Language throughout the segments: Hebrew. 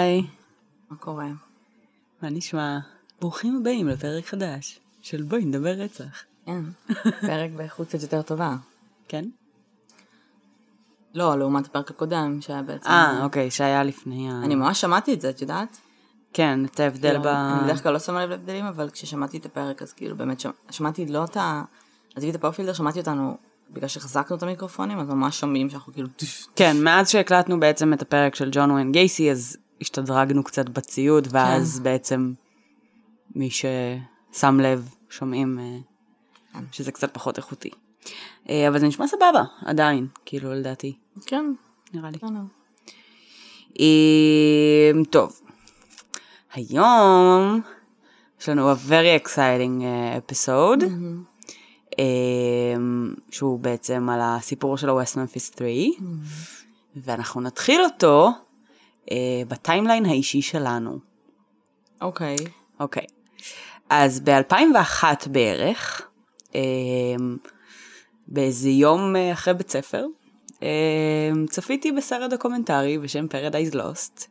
היי, מה קורה? מה נשמע? ברוכים הבאים לפרק חדש של בואי נדבר רצח. כן, פרק באיכות קצת יותר טובה. כן? לא, לעומת הפרק הקודם, שהיה בעצם... אה, אוקיי, שהיה לפני ה... אני ממש שמעתי את זה, את יודעת? כן, את ההבדל כאילו, ב... אני בדרך כלל לא שמה לב להבדלים, אבל כששמעתי את הפרק, אז כאילו באמת שמ- שמעתי לא את ה... עזבי את הפרופילדר, שמעתי אותנו, בגלל שהחזקנו את המיקרופונים, אז ממש שומעים שאנחנו כאילו... כן, מאז שהקלטנו בעצם את הפרק של ג'ון ווין גייסי, אז השתדרגנו קצת בציוד, ואז כן. בעצם מי ששם לב, שומעים אה, כן. שזה קצת פחות איכותי. אה, אבל זה נשמע סבבה, עדיין, כאילו, לדעתי, כן, נראה לי. אמ, טוב, היום יש לנו a very exciting episode, אמ, שהוא בעצם על הסיפור של ה-West Memphis 3, ואנחנו נתחיל אותו ב timeline האישי שלנו. אוקיי. אוקיי. אז ב-2001 בערך, אמ, באיזה יום אה, אחרי בית ספר, אמ, צפיתי בסרט דוקומנטרי בשם Paradise Lost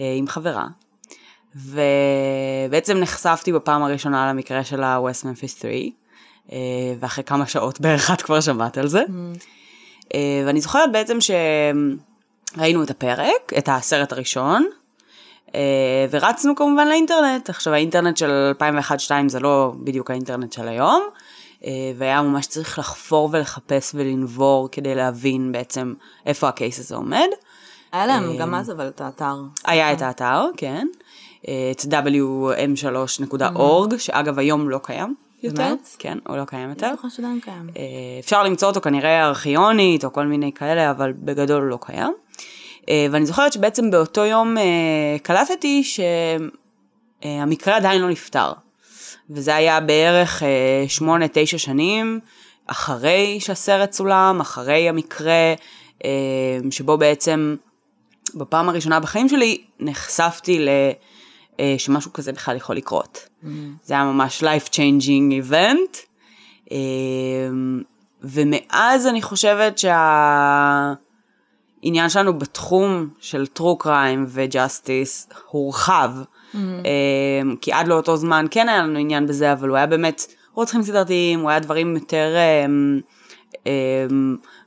אה, עם חברה, ובעצם נחשפתי בפעם הראשונה למקרה של ה-West Memphis 3, אה, ואחרי כמה שעות בערך את כבר שמעת על זה. אה, ואני זוכרת בעצם שראינו את הפרק, את הסרט הראשון, אה, ורצנו כמובן לאינטרנט. עכשיו האינטרנט של 2001-2002 זה לא בדיוק האינטרנט של היום, אה, והיה ממש צריך לחפור ולחפש ולנבור כדי להבין בעצם איפה הקייס הזה עומד. היה להם גם אז אבל את האתר. היה את האתר, כן, אה, את wm3.org, שאגב היום לא קיים יותר. באמת? כן, הוא לא קיים יותר. אני בטוחה שעדיין קיים. אה, אפשר למצוא אותו כנראה ארכיונית או כל מיני כאלה, אבל בגדול הוא לא קיים. אה, ואני זוכרת שבעצם באותו יום אה, קלטתי שהמקרה עדיין לא נפתר. וזה היה בערך אה, שמונה, תשע שנים אחרי שהסרט צולם, אחרי המקרה, אה, שבו בעצם בפעם הראשונה בחיים שלי נחשפתי ל... אה, שמשהו כזה בכלל יכול לקרות. זה היה ממש life changing event. אה, ומאז אני חושבת שהעניין שלנו בתחום של true crime ו-justice הורחב. אה, כי עד לאותו זמן כן היה לנו עניין בזה, אבל הוא היה באמת רוצחים סדרתיים, הוא היה דברים יותר אה, אה,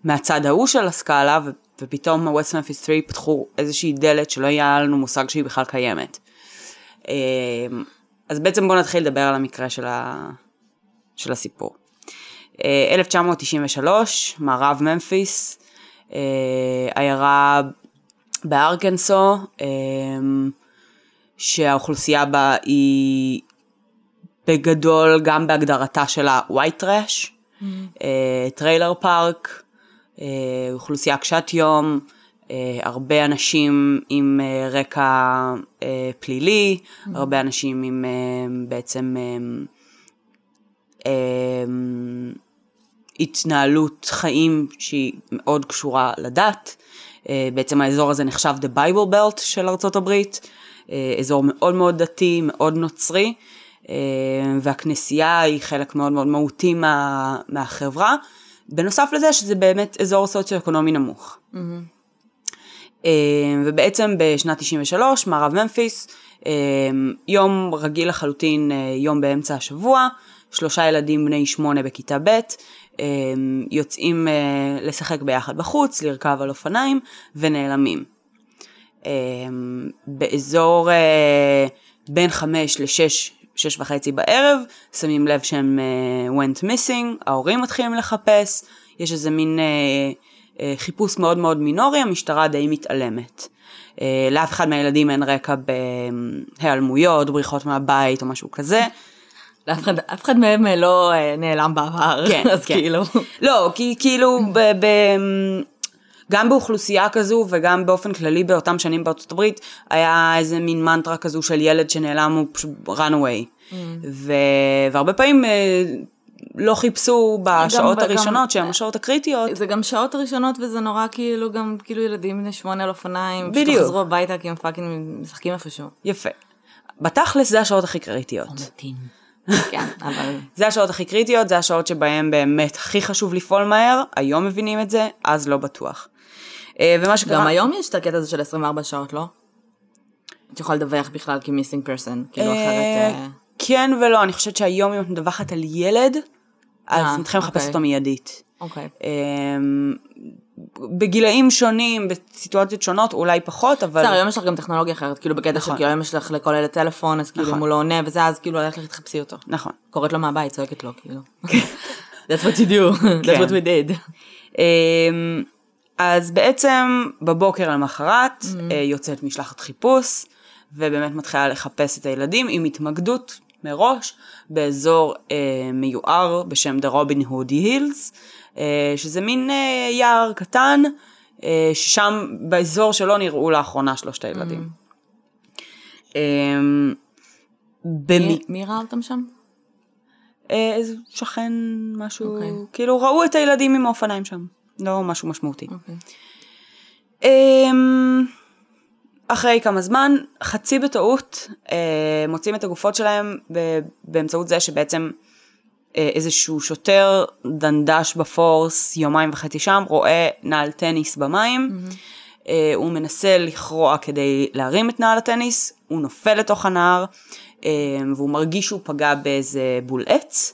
מהצד ההוא של הסקאלה, ופתאום ה-West Memphis 3 פתחו איזושהי דלת שלא היה לנו מושג שהיא בכלל קיימת. אה, אז בעצם בואו נתחיל לדבר על המקרה של, ה... של הסיפור. אה, 1993, מערב ממפיס, עיירה בארקנסו, אה, שהאוכלוסייה בה היא בגדול גם בהגדרתה של ה-white trash, trailer park, אה, אוכלוסייה קשת יום, אה, הרבה אנשים עם אה, רקע אה, פלילי, הרבה אנשים עם אה, בעצם אה, אה, התנהלות חיים שהיא מאוד קשורה לדת. אה, בעצם האזור הזה נחשב The Bible Belt של ארצות הברית, אה, אזור מאוד מאוד דתי, מאוד נוצרי, אה, והכנסייה היא חלק מאוד מאוד מהותי מה, מהחברה, בנוסף לזה שזה באמת אזור סוציו-אקונומי נמוך. אה, ובעצם בשנת 93, מערב ממפיס, יום רגיל לחלוטין, יום באמצע השבוע, שלושה ילדים בני שמונה בכיתה ב', יוצאים אה, לשחק ביחד בחוץ, לרכב על אופניים ונעלמים. אה, באזור אה, בין חמש לשש, שש וחצי בערב, שמים לב שהם אה, went missing, ההורים מתחילים לחפש, יש איזה מין חיפוש מאוד מאוד מינורי, המשטרה די מתעלמת. לאף אחד מהילדים אין רקע בהיעלמויות, בריחות מהבית או משהו כזה. אף אחד מהם אה, לא אה, נעלם בעבר, כן, אז כן. כאילו. לא, כי כאילו ב, ב, גם באוכלוסייה כזו וגם באופן כללי באותם שנים בארצות הברית, היה איזה מין מנטרה כזו של ילד שנעלם הוא פשוט run away. ו, והרבה פעמים אה, לא חיפשו בשעות גם- הראשונות שהן השעות הקריטיות. זה גם שעות ראשונות וזה נורא כאילו גם כאילו ילדים בני שמונה על אופניים, פשוט בדיוק. חזרו הביתה כי הם fucking משחקים איפשהו. יפה. בתכלס זה השעות הכי קריטיות. מתאים. כן, אבל זה השעות הכי קריטיות, זה השעות שבהן באמת הכי חשוב לפעול מהר, היום מבינים את זה, אז לא בטוח. אה, ומה שקרה... גם היום יש את הקטע הזה של 24 שעות, לא? את יכולה לדווח בכלל כמיסינג פרסון, כאילו אה, אחרת... אה, כן ולא, אני חושבת שהיום אם את מדווחת על ילד, אז צריכים לחפש אוקיי. אותו מיידית. אוקיי. אמ, בגילאים שונים, בסיטואציות שונות, אולי פחות, אבל... בסדר, היום יש לך גם טכנולוגיה אחרת, כאילו בקטע נכון. שכאילו היום יש לך לכל ילד טלפון, אז כאילו נכון. אם הוא לא עונה וזה, אז כאילו לך תחפשי אותו. נכון. קוראת לו מהבית, צועקת לו, כאילו. That's what you do, that's what we did. אמ, אז בעצם בבוקר למחרת אה, יוצאת משלחת חיפוש, ובאמת מתחילה לחפש את הילדים עם התמקדות מראש באזור אה, מיוער בשם The Robin Hood Hills, שזה מין אה, יער קטן, אה, ששם באזור שלא נראו לאחרונה שלושת הילדים. אמ, מי- ראה אותם שם? אה, איזה שכן, משהו, אוקיי. כאילו ראו את הילדים עם האופניים שם, לא משהו משמעותי. אוקיי. אמ, אחרי כמה זמן, חצי בטעות, אה, מוצאים את הגופות שלהם באמצעות זה שבעצם אה, איזשהו שוטר דנדש בפורס יומיים וחצי שם, רואה נעל טניס במים, אה, הוא מנסה לכרוע כדי להרים את נעל הטניס, הוא נופל לתוך הנהר, אה, והוא מרגיש שהוא פגע באיזה בול עץ.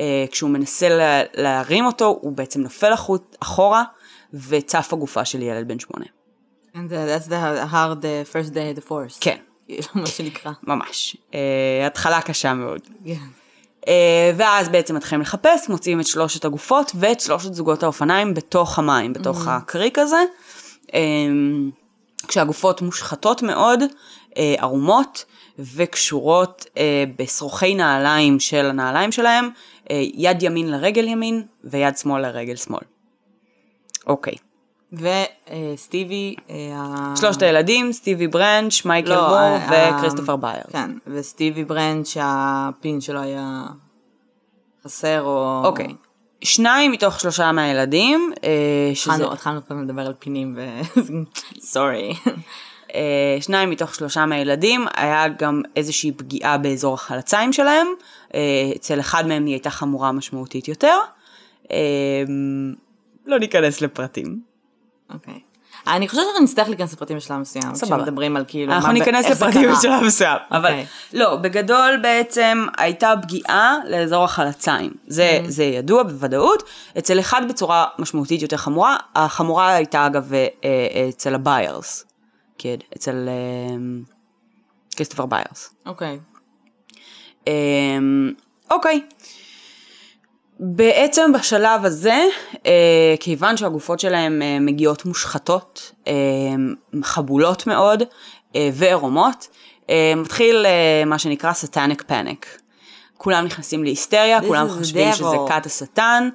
אה, כשהוא מנסה לה, להרים אותו, הוא בעצם נופל החוט, אחורה, וצף הגופה של ילד בן שמונה. And that's the hard uh, first day at the forest. כן. מה שנקרא. ממש. אה, התחלה קשה מאוד. כן. אה, ואז בעצם מתחילים לחפש, מוצאים את שלושת הגופות ואת שלושת זוגות האופניים בתוך המים, בתוך הקריק הזה. אה, כשהגופות מושחתות מאוד, אה, ערומות וקשורות בשרוכי נעליים של הנעליים שלהם, יד ימין לרגל ימין ויד שמאל לרגל שמאל. אוקיי. וסטיבי, אה, שלושת הילדים, סטיבי ברנץ', מייקל לא, מור ה- וכריסטופר ביירס. כן, וסטיבי ברנץ' שהפין שלו היה חסר או... אוקיי. שניים מתוך שלושה מהילדים, אה, שזה, התחלנו פעם לדבר על פינים ו... סורי. אה, שניים מתוך שלושה מהילדים, היה גם איזושהי פגיעה באזור החלציים שלהם, אה, אצל אחד מהם היא הייתה חמורה משמעותית יותר. אה, לא ניכנס לפרטים. אוקיי. אני חושבת שנצטרך להיכנס לפרטים בשלב מסוים. סבבה. כשמדברים על כאילו... אנחנו ניכנס לפרטים. בשלב מסוים, אבל אוקיי. לא, בגדול בעצם הייתה פגיעה לאזור החלציים, זה, Mm-hmm. זה ידוע בוודאות, אצל אחד בצורה משמעותית יותר חמורה, החמורה הייתה אגב אה, אה, אצל הביירס, כן, אצל אה, כריסטופר ביירס. אוקיי. אמ, אוקיי. בעצם בשלב הזה, אה, כיוון שהגופות שלהם אה, מגיעות מושחתות, אה, חבולות מאוד ועירומות, מתחיל מה שנקרא satanic panic. כולם נכנסים להיסטריה, כולם חושבים. שזה כת השטן.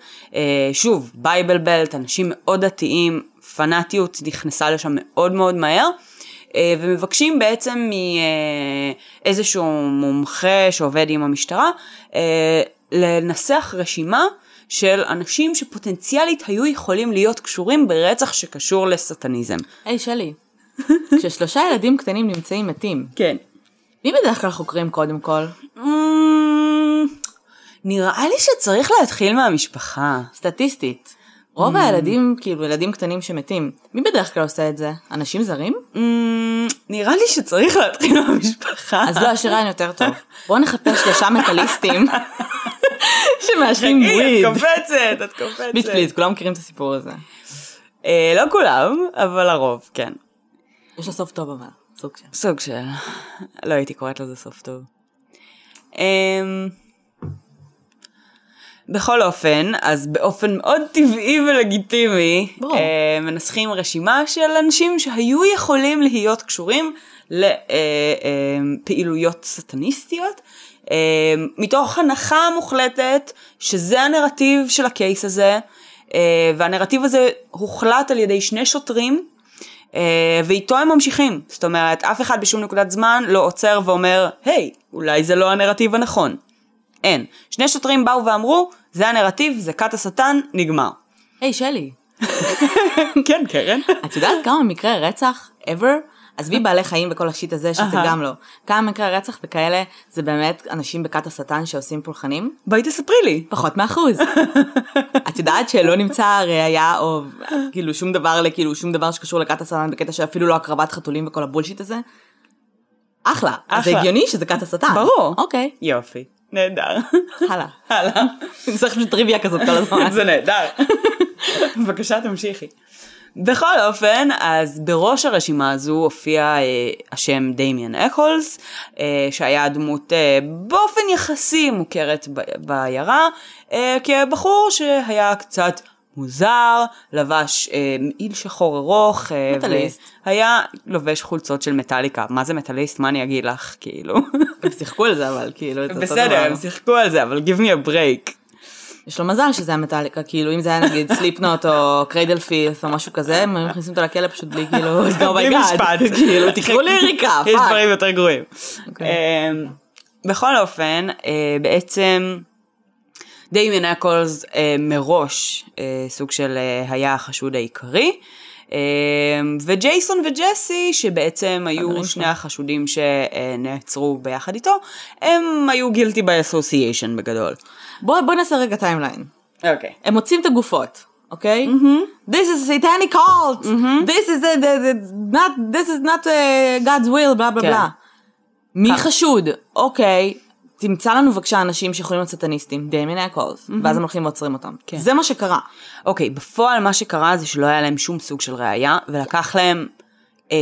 שוב, בייבל בלט, אנשים מאוד דתיים, פנאטיות נכנסה לשם מאוד מאוד מהר. ומבקשים בעצם מאיזשהו מומחה שעובד עם המשטרה לנסח רשימה של אנשים שפוטנציאלית היו יכולים להיות קשורים ברצח שקשור לסטניזם. היי שלי, כששלושה ילדים קטנים נמצאים מתים, כן. מי בדרך כלל חוקרים קודם כל? אמ, נראה לי שצריך להתחיל מהמשפחה. סטטיסטית. רוב הילדים, כאילו ילדים קטנים שמתים, מי בדרך כלל עושה את זה? אנשים זרים? אמ, נראה לי שצריך להתחיל מהמשפחה. אז לא, לי רעיון יותר טוב. בואו נחפש שלושה מטאליסטים שמעשנים וויד. את קופצת, את קופצת. פליז פליז, כולם מכירים את הסיפור הזה. אה, לא כולם, אבל הרוב, כן. יש לו סוף טוב אבל, סוג של. סוג של... לא הייתי קוראת לזה סוף טוב. אמ, בכל אופן, אז באופן מאוד טבעי ולגיטימי. אה, מנסחים רשימה של אנשים שהיו יכולים להיות קשורים לפעילויות סטניסטיות, אה, מתוך הנחה מוחלטת שזה הנרטיב של הקייס הזה, אה, והנרטיב הזה הוחלט על ידי שני שוטרים, אה, ואיתו הם ממשיכים. זאת אומרת, אף אחד בשום נקודת זמן לא עוצר ואומר, היי, אולי זה לא הנרטיב הנכון. אין. שני שוטרים באו ואמרו, זה הנרטיב, זה כת השטן, נגמר. היי שלי, כן, קרן. את יודעת כמה מקרי רצח ever? עזבי בעלי חיים וכל השיט הזה שזה. גם לא. כמה מקרי רצח וכאלה זה באמת אנשים בכת השטן שעושים פולחנים? בואי תספרי לי. פחות מאחוז. את יודעת שלא נמצא ראייה או כאילו שום דבר לכאילו שום דבר שקשור לכת השטן בקטע שאפילו לא הקרבת חתולים וכל ה bullshit הזה? אחלה. אז זה אחלה. הגיוני שזה כת השטן. ברור. אוקיי, יופי, נהדר. הלאה. הלאה. צריך פשוט טריוויה כזאת כל הזמן. זה נהדר. בבקשה תמשיכי. בכל אופן, אז בראש הרשימה הזו הופיע אה, השם דמיאן אקולס, אה, שהיה דמות אה, באופן יחסי מוכרת ב- בעיירה, אה, כבחור שהיה קצת מוזר, לבש אה, מעיל שחור ארוך, אה, מטאליסט. היה לובש חולצות של מטאליקה. מה זה מטאליסט? מה אני אגיד לך? כאילו. הם שיחקו על זה אבל, כאילו, בסדר. הם שיחקו על זה, אבל give me a break. יש לו מזל שזה היה מטאליקה, כאילו אם זה היה נגיד סליפנוט או Cradle of Filth או משהו כזה, הם היו מכניסים אותו לכלא פשוט בלי כאילו, בלי משפט. כאילו תקראו ליריקה, יש fuck. דברים יותר גרועים. אוקיי. אמ, בכל אופן, אה, בעצם דיימיאן אקולס אה, מראש אה, סוג של היה החשוד העיקרי. אה, וג'ייסון וג'סי, שבעצם היו שני. החשודים שנעצרו ביחד איתו, הם היו guilty by association בגדול. בוא בוא נעשה רגע timeline. אוקיי. הם מוצאים את הגופות, אוקיי? This is a satanic cult, this is a, the, the, not, this is not uh, God's will, בלה בלה. בלה. מי ככה. חשוד? אוקיי, תמצא לנו בבקשה אנשים שיכולים להיות סטניסטים, דמיאן אקולס, ואז הם הולכים ועוצרים אותם. כן. זה מה שקרה. אוקיי, בפועל מה שקרה זה שלא היה להם שום סוג של ראייה, ולקח להם אה,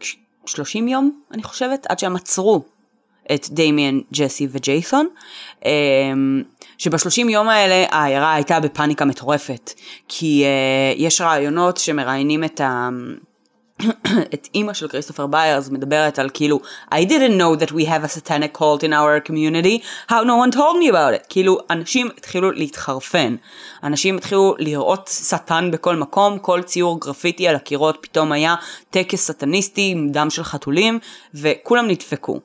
ש- 30 יום, אני חושבת, עד שהם עצרו את דמיאן, ג'סי וג'ייסון, אה, שבשלושים יום האלה העיירה הייתה בפאניקה מטורפת, כי אה, יש ראיונות שמראיינים את ה... את אימא של כריסטופר ביירס מדברת על כאילו I didn't know that we have a satanic cult in our community, how no one told me about it. כאילו אנשים התחילו להתחרפן, אנשים התחילו לראות שטן בכל מקום, כל ציור גרפיטי על הקירות פתאום היה טקס סטניסטי עם דם של חתולים וכולם נדפקו.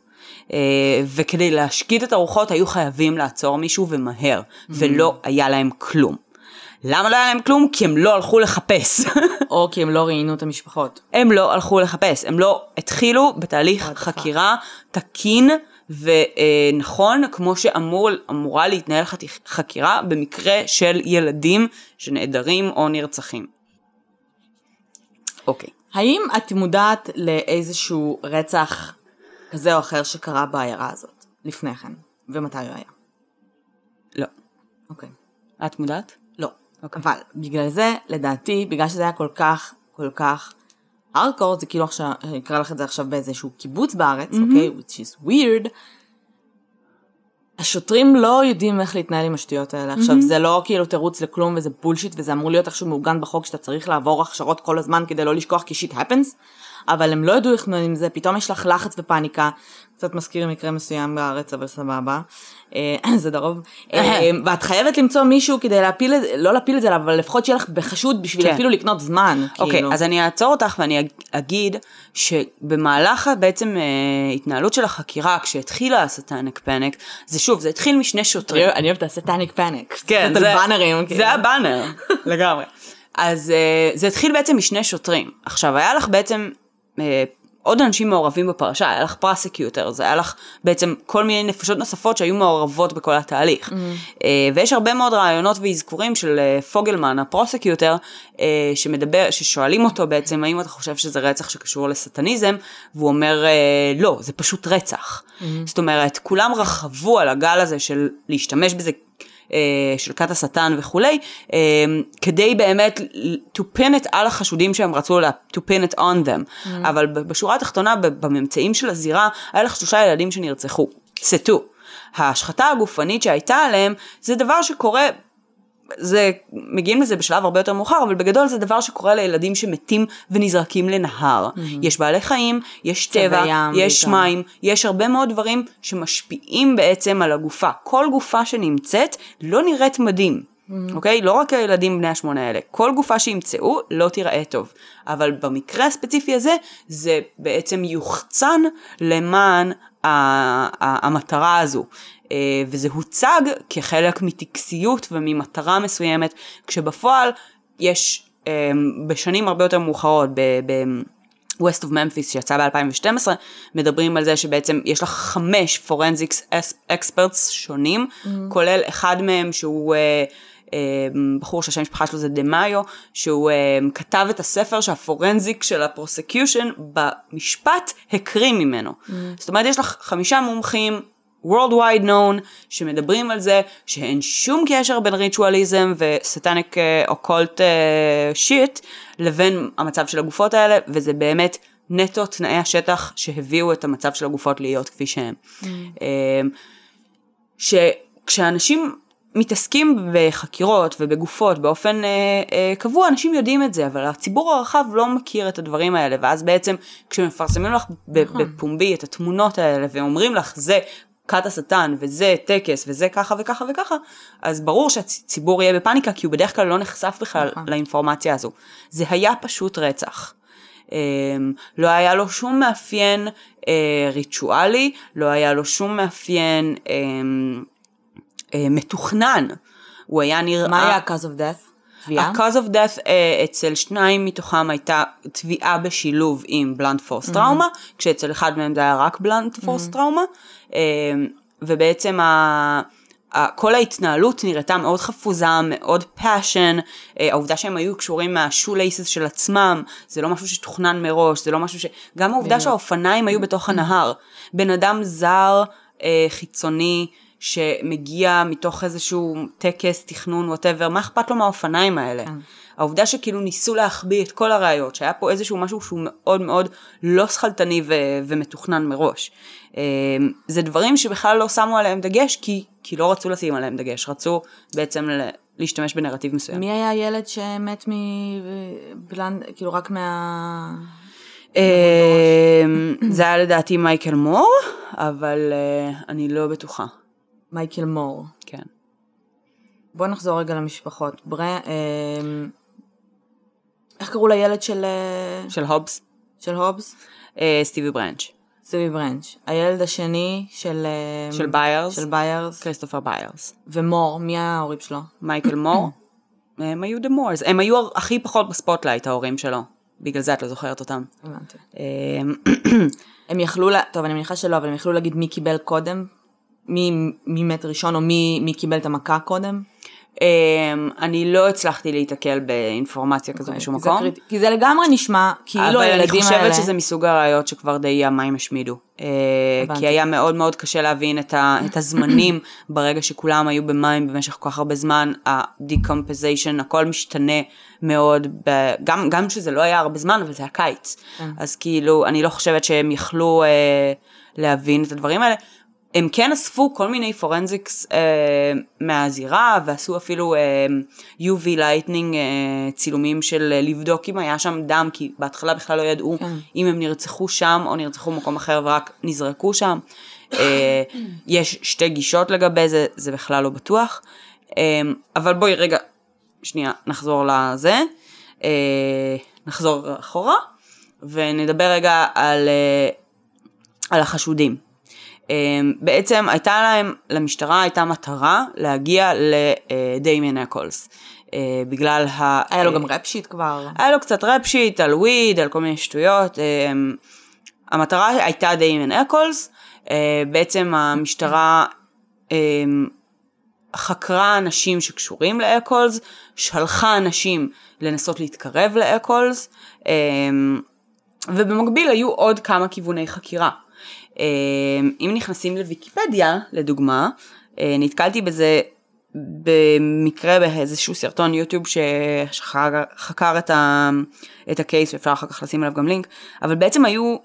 אה, וכדי להשקיט את הרוחות היו חייבים לעצור מישהו ומהר, ולא היה להם כלום. למה לא היה להם כלום? כי הם לא הלכו לחפש. או כי הם לא ראיינו את המשפחות. הם לא הלכו לחפש, הם לא התחילו בתהליך חקירה תקין ונכון, כמו שאמורה להתנהל חקירה במקרה של ילדים שנעדרים או נרצחים. אוקיי. האם את מודעת לאיזשהו רצח כזה או אחר שקרה בעיירה הזאת לפני כן? ומתי הוא היה? לא. אוקיי. את מודעת? לא. אוקיי. אבל בגלל זה, לדעתי, בגלל שזה היה כל כך, כל כך הארדקור, זה כאילו עכשיו, אני אקרא לך את זה עכשיו באיזשהו קיבוץ בארץ, אוקיי? which is weird. השוטרים לא יודעים איך להתנהל עם השטויות האלה. עכשיו, זה לא כאילו תירוץ לכלום וזה בולשיט, וזה אמור להיות איכשהו מעוגן בחוק שאתה צריך לעבור הכשרות כל הזמן כדי לא לשכוח כי שיט happens, אבל הם לא ידעו איך עם זה, פתאום יש לך לחץ ופאניקה, קצת מזכיר מקרה מסוים בארץ, אבל סבבה. אה, זה לרוב. אה, ואת חייבת למצוא מישהו כדי להפיל את זה, לא להפיל את זה, אבל לפחות שיהיה לך בחשוד בשביל כן. אפילו לקנות זמן. אוקיי, כאילו. אז אני אעצור אותך ואני אג- אגיד שבמהלך בעצם אה, התנהלות של החקירה, כשהתחילה ה satanic panic, זה שוב, זה התחיל משני שוטרים. אני- אוהבת את ה satanic panic. כן, זה זה, באנרים. כאילו. זה הבאנר, לגמרי. אז זה התחיל בעצם משני שוטרים. עכשיו, היה לך בעצם עוד אנשים מעורבים בפרשה, היה לך prosecutor, זה היה לך בעצם כל מיני נפשות נוספות שהיו מעורבות בכל התהליך. Mm-hmm. Uh, ויש הרבה מאוד ראיונות ואזכורים של uh, פוגלמן, ה prosecutor, שמדבר, ששואלים אותו בעצם, האם אתה חושב שזה רצח שקשור לסטניזם, והוא אומר, לא, זה פשוט רצח. Mm-hmm. זאת אומרת, כולם רכבו על הגל הזה של להשתמש בזה אה, של כת השטן וכולי, אה, כדי באמת to pin it על החשודים שהם רצו לה, to pin it on them. אבל ב- בשורה התחתונה, בממצאים של הזירה, היה לך שלושה ילדים שנרצחו, סטו. ההשחתה הגופנית שהייתה עליהם, זה דבר שקורה זה, מגיעים לזה בשלב הרבה יותר מאוחר, אבל בגדול זה דבר שקורה לילדים שמתים ונזרקים לנהר. Mm-hmm. יש בעלי חיים, יש טבע, ים יש בעיקר. מים, יש הרבה מאוד דברים שמשפיעים בעצם על הגופה. כל גופה שנמצאת לא נראית מדהים. אוקיי? לא רק הילדים בני השמונה האלה, כל גופה שימצאו לא תיראה טוב. אבל במקרה הספציפי הזה, זה בעצם יוחצן למען ה- ה- המטרה הזו. אה, וזה הוצג כחלק מטקסיות וממטרה מסוימת, כשבפועל יש אה, בשנים הרבה יותר מאוחרות, ב... ב West of Memphis שיצא ב-2012, מדברים על זה שבעצם יש לך חמש פורנזיקס experts שונים, mm-hmm. כולל אחד מהם שהוא אה, בחור שהשם המשפחה שלו זה דה מאיו, שהוא אה, כתב את הספר שהפורנזיק של ה prosecution במשפט הקריא ממנו. Mm. זאת אומרת, יש לך חמישה מומחים Worldwide known, שמדברים על זה שאין שום קשר בין ריטואליזם ו satanic occult shit לבין המצב של הגופות האלה, וזה באמת נטו תנאי השטח שהביאו את המצב של הגופות להיות כפי שהם. Mm. שכשאנשים מתעסקים בחקירות ובגופות באופן אה, אה, קבוע, אנשים יודעים את זה, אבל הציבור הרחב לא מכיר את הדברים האלה, ואז בעצם כשמפרסמים לך נכון. בפומבי את התמונות האלה ואומרים לך זה כת השטן וזה טקס וזה ככה וככה וככה, אז ברור שהציבור יהיה בפאניקה כי הוא בדרך כלל לא נחשף בכלל נכון. לאינפורמציה הזו. זה היה פשוט רצח. אמ, לא היה לו שום מאפיין אה, ריטואלי, לא היה לו שום מאפיין אמ, אה, מתוכנן. הוא היה נראה... מה היה ה-cause of death? ה-cause of death uh, אצל שניים מתוכם הייתה טביעה בשילוב עם blunt force trauma, כשאצל אחד מהם זה היה רק blunt force trauma, uh, ובעצם ה... כל ההתנהלות נראתה מאוד חפוזה, מאוד passion, אה, העובדה שהם היו קשורים מה shoelaces של עצמם, זה לא משהו שתוכנן מראש, זה לא משהו ש... גם העובדה שהאופניים היו בתוך הנהר, בן אדם זר, אה, חיצוני, שמגיע מתוך איזשהו טקס, תכנון, whatever, מה אכפת לו מהאופניים האלה? העובדה שכאילו ניסו להחביא את כל הראיות, שהיה פה איזשהו משהו שהוא מאוד מאוד לא שכלתני ו- ומתוכנן מראש. אה, זה דברים שבכלל לא שמו עליהם דגש, כי, כי לא רצו לשים עליהם דגש, רצו בעצם להשתמש בנרטיב מסוים. מי היה הילד שמת מ blunt, כאילו רק מה... אה, זה היה לדעתי מייקל מור, אבל אה, אני לא בטוחה. מייקל מור. כן. בוא נחזור רגע למשפחות. בר... איך קראו לילד של... אה, של הובס. של הובס? אה, סטיבי ברנץ'. סטיבי ברנץ'. הילד השני של... אה, של ביירס. של ביירס. כריסטופר ביירס. ומור, מי ההורים שלו? מייקל מור. הם היו the Moores. הם היו הכי פחות ב spotlight, ההורים שלו. בגלל זה את לא זוכרת אותם. הבנתי. הם יכלו, טוב אני מניחה שלא, אבל הם יכלו להגיד מי קיבל קודם? מי, מת ראשון או מי קיבל את המכה קודם? Um, אני לא הצלחתי להיתקל באינפורמציה כזו אוקיי, בשום מקום. כי זה לגמרי נשמע כאילו הילדים האלה... אבל אני חושבת. שזה מסוג הראיות שכבר די המים השמידו. Uh, כי היה מאוד מאוד קשה להבין את, הזמנים ברגע שכולם היו במים במשך כל כך הרבה זמן, ה-decomposition, הכל משתנה מאוד, גם, גם שזה לא היה הרבה זמן, אבל זה היה קיץ. Okay. כן. אז כאילו, אני לא חושבת שהם יכלו uh, להבין את הדברים האלה. הם כן אספו כל מיני forensics אה, מהזירה ועשו אפילו אה, UV lighting אה, צילומים של אה, לבדוק אם היה שם דם כי בהתחלה בכלל לא ידעו כן. אם הם נרצחו שם או נרצחו במקום אחר ורק נזרקו שם. אה, יש שתי גישות לגבי זה, זה בכלל לא בטוח. אה, אבל בואי רגע, שנייה, נחזור לזה, אה, נחזור אחורה ונדבר רגע על, אה, על החשודים. אמ, בעצם הייתה להם, למשטרה הייתה מטרה להגיע לדיימיאן אקולס. אה, בגלל ה... היה לו גם rap sheet כבר. היה לו קצת rap sheet על weed, על כל מיני שטויות. אמ, המטרה הייתה דיימיאן אקולס, אה, בעצם המשטרה אמ, חקרה אנשים שקשורים לאקולס, שלחה אנשים לנסות להתקרב לאקולס, ובמקביל היו עוד כמה כיווני חקירה. אמ, אם נכנסים לוויקיפדיה, לדוגמה, אה, נתקלתי בזה במקרה באיזשהו סרטון יוטיוב שחקר את, ה, את הקייס ואפשר אחר כך לשים עליו גם לינק, אבל בעצם היו,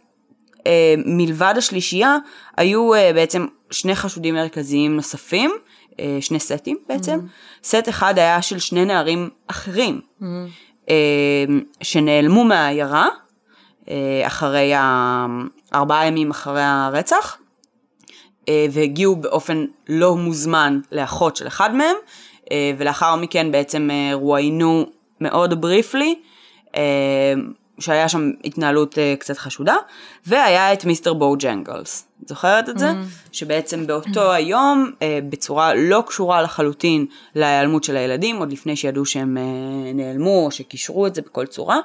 אה, מלבד השלישייה, היו אה, בעצם שני חשודים מרכזיים נוספים, שני סטים בעצם. Mm-hmm. סט אחד היה של שני נערים אחרים, mm-hmm. שנעלמו מהעיירה, אחרי ארבעה ימים אחרי הרצח, אה, והגיעו באופן לא מוזמן לאחות של אחד מהם, אה, ולאחר מכן בעצם אה, רואיינו מאוד בריפלי, שהיה שם התנהלות קצת חשודה, והיה את מיסטר בואו ג'נגלס. זוכרת את זה? Mm-hmm. שבעצם באותו היום, בצורה לא קשורה לחלוטין להיעלמות של הילדים, עוד לפני שידעו שהם נעלמו או שקישרו את זה בכל צורה,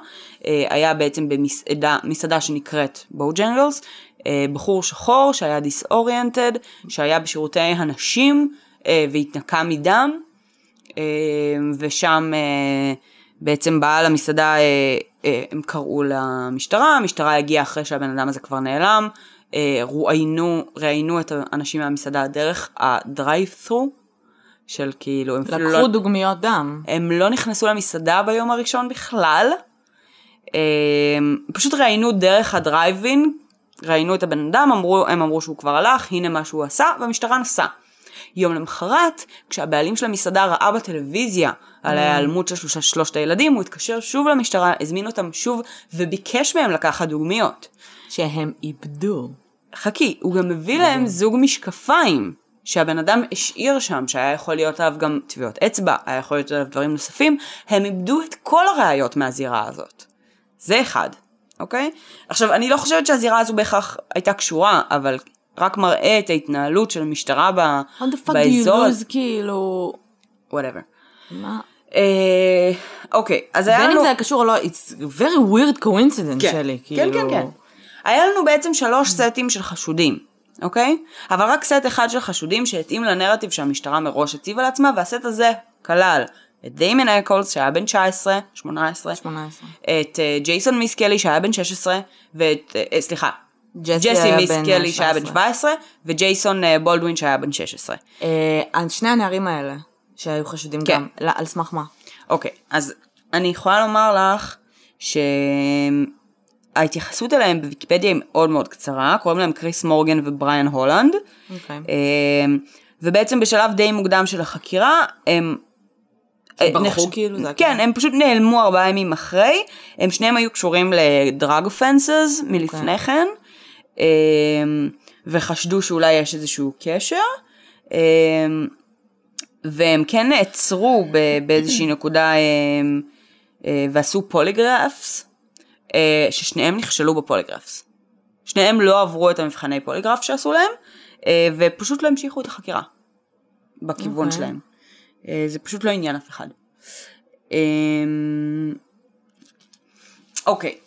היה בעצם במסעדה שנקראת בואו ג'נגלס, אה, בחור שחור שהיה דיסאוריינטד, שהיה בשירותי הנשים אה, והתנקה מדם, אה, ושם אה, בעצם בעל המסעדה, אה, אה, הם קראו למשטרה, המשטרה הגיעה אחרי שהבן אדם הזה כבר נעלם, אה, רואיינו, ראיינו את האנשים מהמסעדה דרך הדרייב-ת'רו, של כאילו, הם לקחו לא, דוגמיות דם. הם לא נכנסו למסעדה ביום הראשון בכלל, פשוט ראיינו דרך הדרייב-אין, ראיינו את הבן אדם, אמרו, הם אמרו שהוא כבר הלך, הנה מה שהוא עשה, והמשטרה נסעה. יום למחרת, כשהבעלים של המסעדה ראה בטלוויזיה על ההיעלמות של שלושה, שלושת הילדים, הוא התקשר שוב למשטרה, הזמין אותם שוב, וביקש מהם לקחת דוגמיות. שהם איבדו. חכי, הוא גם מביא להם זוג משקפיים שהבן אדם השאיר שם, שהיה יכול להיות עליו גם טביעות אצבע, היה יכול להיות עליו דברים נוספים, הם איבדו את כל הראיות מהזירה הזאת. זה אחד, אוקיי? עכשיו, אני לא חושבת שהזירה הזו בהכרח הייתה קשורה, אבל רק מראה את ההתנהלות של המשטרה ב... How the fuck do you באזור, lose כאילו... whatever. מה? אה, אוקיי, אז היה בין אם לנו... זה היה קשור או לא, it's very weird coincidence כן, שלי, כן, כאילו. כן, כן. היה לנו בעצם שלוש סטים של חשודים, אוקיי? אבל רק סט אחד של חשודים שהתאים לנרטיב שהמשטרה מראש הציבה לעצמה, והסט הזה כלל את דיימן אקולס שהיה בן 19, 18, 18. את אה, ג'ייסון מיסקלי שהיה בן 16, ואת, אה, סליחה, ג'סי מיסקלי אה, שהיה בן 17. 17, וג'ייסון אה, בולדווין שהיה בן 16. אה, שני הנערים האלה, שהיו חשודים כן. גם, לא, על סמך מה? אוקיי, אז אני יכולה לומר לך שההתייחסות אליהם בוויקיפדיה היא מאוד מאוד קצרה, קוראים להם קריס מורגן ובריאן הולנד, אוקיי. אמ, ובעצם בשלב די מוקדם של החקירה הם... ברחו כאילו? כן? הם פשוט נעלמו ארבעה ימים אחרי, הם שניהם היו קשורים לדרג אופנסס מלפני כן, אמ, וחשדו שאולי יש איזשהו קשר, אמ, והם כן נעצרו באיזושהי נקודה אמ, אה, ועשו פוליגרפס, אה, ששניהם נכשלו בפוליגרפס. שניהם לא עברו את המבחני פוליגרף שעשו להם, אה, ופשוט לא המשיכו את החקירה בכיוון אוקיי. שלהם. זה פשוט לא עניין אף אחד. אמ, אוקיי,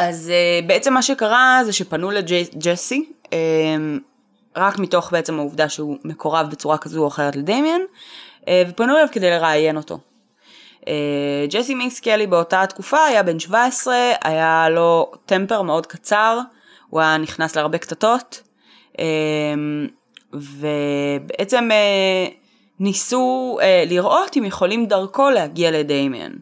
אז אה, בעצם מה שקרה זה שפנו לג'סי, אמ, רק מתוך בעצם העובדה שהוא מקורב בצורה כזו או אחרת לדמיאן, אה, ופנו אליו כדי לראיין אותו. אה, ג'סי מינקס קלי באותה התקופה היה בן 17, היה לו טמפר מאוד קצר, הוא היה נכנס להרבה קטטות, אה, ובעצם אה, ניסו אה, לראות אם יכולים דרכו להגיע לדמיאן.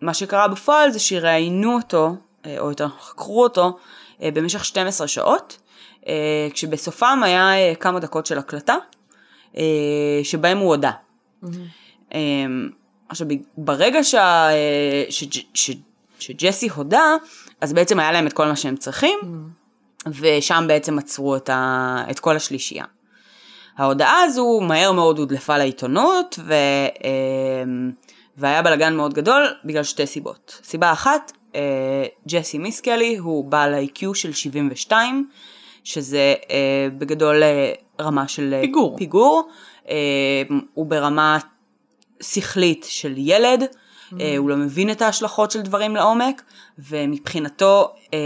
מה שקרה בפועל זה שראיינו אותו, אה, או יותר חקרו אותו, אה, במשך 12 שעות, אה, כשבסופם היה כמה דקות של הקלטה, שבהם הוא הודה. אמ, עכשיו, ברגע שה, שג'- ש- שג'סי הודה, אז בעצם היה להם את כל מה שהם צריכים, ושם בעצם עצרו את, ה, את כל השלישייה. ההודעה הזו מהר מאוד הודלפה לעיתונות, ו, אמ, והיה בלאגן מאוד גדול בגלל שתי סיבות. סיבה אחת, אה, ג'סי מיסקלי הוא בעל ה-IQ של 72, שזה אה, בגדול אה, רמה של אה, פיגור. פיגור. אה, הוא ברמה שכלית של ילד, אה, הוא לא מבין את ההשלכות של דברים לעומק, ומבחינתו, אה,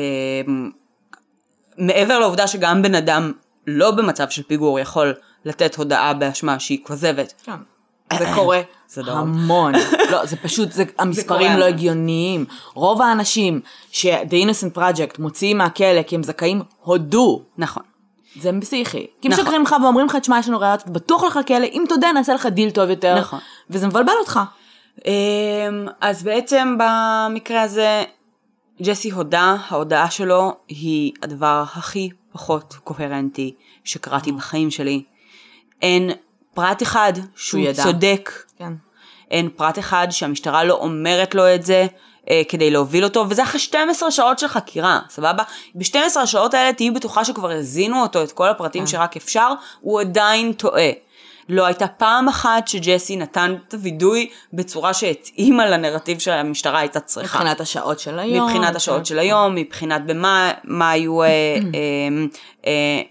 מעבר לעובדה שגם בן אדם לא במצב של פיגור יכול לתת הודעה באשמה שהיא כוזבת, כן. זה קורה זה דרום. המון. לא, זה פשוט, זה, המספרים קורה לא. הגיוניים. רוב האנשים ש-The Innocent Project מוציאים מהכלא כי הם זכאים, הודו. נכון. זה פסיכי. כי נכון. משקרים לך ואומרים לך, תשמע, יש לנו ראיות, בטוח לך כלא, אם תודה, נעשה לך דיל טוב יותר. נכון. וזה מבלבל אותך. אמ, אז בעצם במקרה הזה, ג'סי הודה, ההודאה שלו היא הדבר הכי פחות קוהרנטי שקראתי בחיים שלי. אין פרט אחד שהוא ידע. צודק, כן. אין פרט אחד שהמשטרה לא אומרת לו את זה אה, כדי להוביל אותו, וזה אחרי 12 שעות של חקירה, סבבה? ב-12 השעות האלה תהיי בטוחה שכבר הזינו אותו את כל הפרטים שרק אפשר, הוא עדיין טועה. לא הייתה פעם אחת שג'סי נתן את הווידוי בצורה שהתאימה לנרטיב שהמשטרה הייתה צריכה. מבחינת השעות של היום. מבחינת השעות כן. של היום, מבחינת במה מה היו, אה, אה, אה,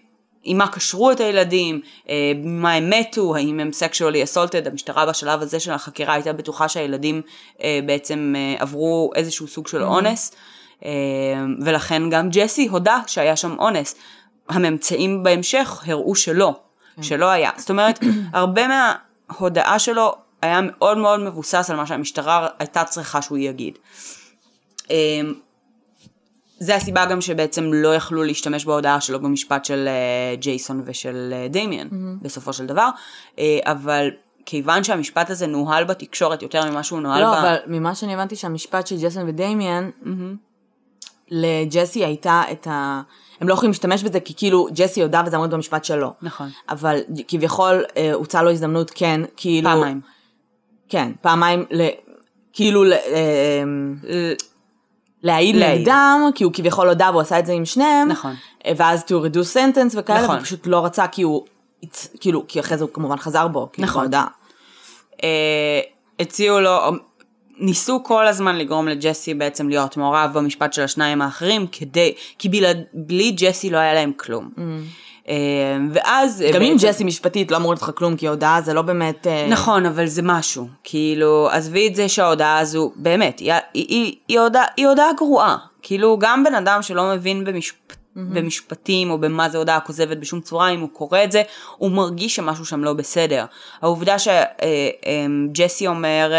עם מה קשרו את הילדים, אה, מה הם מתו, האם הם sexually assaulted, המשטרה בשלב הזה של החקירה הייתה בטוחה שהילדים אה, בעצם אה, עברו איזשהו סוג של אונס, אה, ולכן גם ג'סי הודה שהיה שם אונס. הממצאים בהמשך הראו שלא, שלא היה. זאת אומרת, הרבה ההודעה שלו היה מאוד מאוד מבוסס על מה שהמשטרה הייתה צריכה שהוא יגיד. זה הסיבה גם שבעצם לא יכלו להשתמש בהודעה שלו במשפט של אה, ג'ייסון ושל אה, דמיאן mm-hmm. בסופו של דבר, אה, אבל כיוון שהמשפט הזה נוהל בתקשורת יותר ממה שהוא נוהל לא, ב... אבל ממה שאני הבנתי שהמשפט של ג'סון ודמיאן, לג'סי הייתה את ה... הם לא יכולים להשתמש בזה כי כאילו ג'סי הודה וזה עמוד במשפט שלו. נכון. אבל כביכול אה, הוצעה לו הזדמנות כן, כאילו... פעמיים. כן, פעמיים, ל... כאילו ל... להעיד. נגדם, כי הוא כביכול הודה והוא עשה את זה עם שניהם. נכון. אה, ואז to reduce sentence וכאלה, נכון. הוא פשוט לא רצה כי הוא... כאילו, כי אחרי זה הוא כמובן חזר בו, כאילו, נכון. בהודעה. אה, הציעו לו, ניסו כל הזמן לגרום לג'סי בעצם להיות מעורב במשפט של השניים האחרים, כדי, כי בלעד, בלי ג'סי לא היה להם כלום. אה, ואז... Mm. גם אם ג'סי משפטית לא אמור לך כלום, כי הודעה זה לא באמת... אה, נכון, אבל זה משהו. כאילו, עזבי את זה שההודעה הזו, באמת, היא, היא, היא, היא, הודעה, היא הודעה גרועה. כאילו, גם בן אדם שלא מבין במשפ... במשפטים או במה זה הודעה כוזבת בשום צורה, אם הוא קורא את זה, הוא מרגיש שמשהו שם לא בסדר. העובדה שג'סי אומר,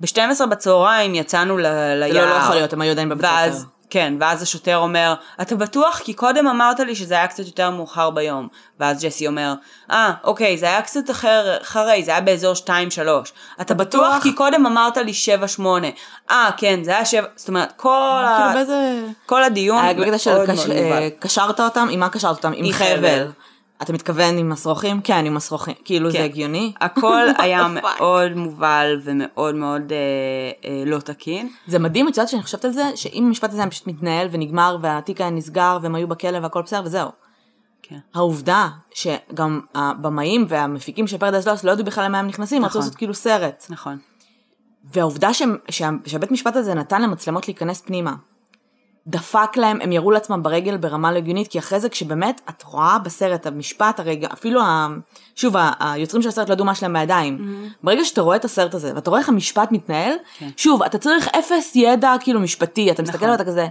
ב-12 בצהריים יצאנו ל- זה. לא, לא יכול להיות, הם היו עדיין בבית ואז, ספר. כן, ואז השוטר אומר, אתה בטוח? כי קודם אמרת לי שזה היה קצת יותר מאוחר ביום. ואז ג'סי אומר, אה, אוקיי, זה היה קצת אחר, אחרי, זה היה באזור 2-3. אתה בטוח? כי קודם אמרת לי 7-8. אה, כן, זה היה 7, זאת אומרת, כל, ה... כאילו באיזה... כל הדיון היה מאוד מאוד מובן. קשרת אותם, עם מה קשרת אותם? עם עם חבל. אתה מתכוון עם מסרוכים? כן, עם מסרוכים. כאילו זה כן. הגיוני? הכל היה? מאוד מובל ומאוד מאוד אה, אה, לא תקין. זה מדהים, את יודעת שאני חושבת על זה, שאם המשפט הזה היה פשוט מתנהל ונגמר והתיק היה נסגר והם היו בכלא והכל בסדר וזהו. כן. העובדה שגם הבמאים והמפיקים של פרדס לוס לא ידעו בכלל למה הם נכנסים, רצו נכון. לעשות כאילו סרט. נכון. והעובדה שהם- שה- שהבית משפט הזה נתן למצלמות להיכנס פנימה. דפק להם, הם ירו לעצמם ברגל ברמה לא הגיונית, כי אחרי זה כשבאמת את רואה בסרט המשפט, הרגע, אפילו, ה, שוב, ה- היוצרים של הסרט לא ידעו מה שלהם בידיים. ברגע שאתה רואה את הסרט הזה, ואתה רואה איך המשפט מתנהל, כן. שוב, אתה צריך אפס ידע כאילו משפטי, אתה מסתכל נכון. ואתה כזה,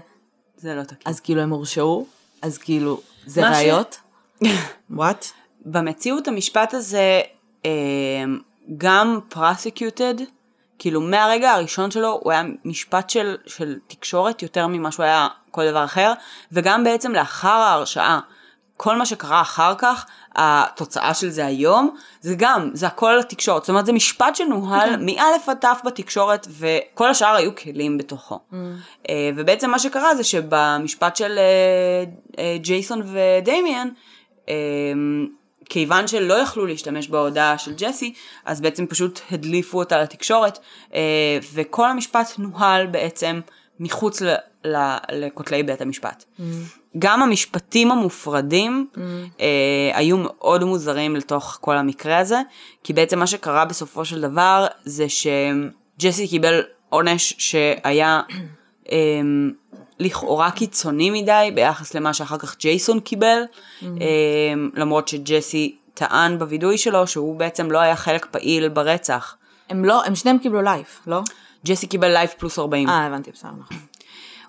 זה לא תקין. אז כאילו הם הורשעו, אז כאילו, זה ראיות? וואט? במציאות המשפט הזה אה, גם prosecuted, כאילו מהרגע הראשון שלו הוא היה משפט של, של תקשורת יותר ממה שהוא היה כל דבר אחר, וגם בעצם לאחר ההרשעה, כל מה שקרה אחר כך, התוצאה של זה היום, זה גם, זה הכל התקשורת, זאת אומרת זה משפט שנוהל מאלף עד תף בתקשורת, וכל השאר היו כלים בתוכו. אה, ובעצם מה שקרה זה שבמשפט של אה, אה, ג'ייסון ודמיאן, כיוון שלא יכלו להשתמש בהודעה של ג'סי, אז בעצם פשוט הדליפו אותה לתקשורת, אה, וכל המשפט נוהל בעצם מחוץ ל- ל- לכותלי בית המשפט. גם המשפטים המופרדים אה, היו מאוד מוזרים לתוך כל המקרה הזה, כי בעצם מה שקרה בסופו של דבר זה שג'סי קיבל עונש שהיה אה, לכאורה קיצוני מדי ביחס למה שאחר כך ג'ייסון קיבל, אה, למרות שג'סי טען בווידוי שלו שהוא בעצם לא היה חלק פעיל ברצח. הם לא, הם שניהם קיבלו life, לא? ג'סי קיבל life פלוס 40. אה, הבנתי, בסדר, נכון.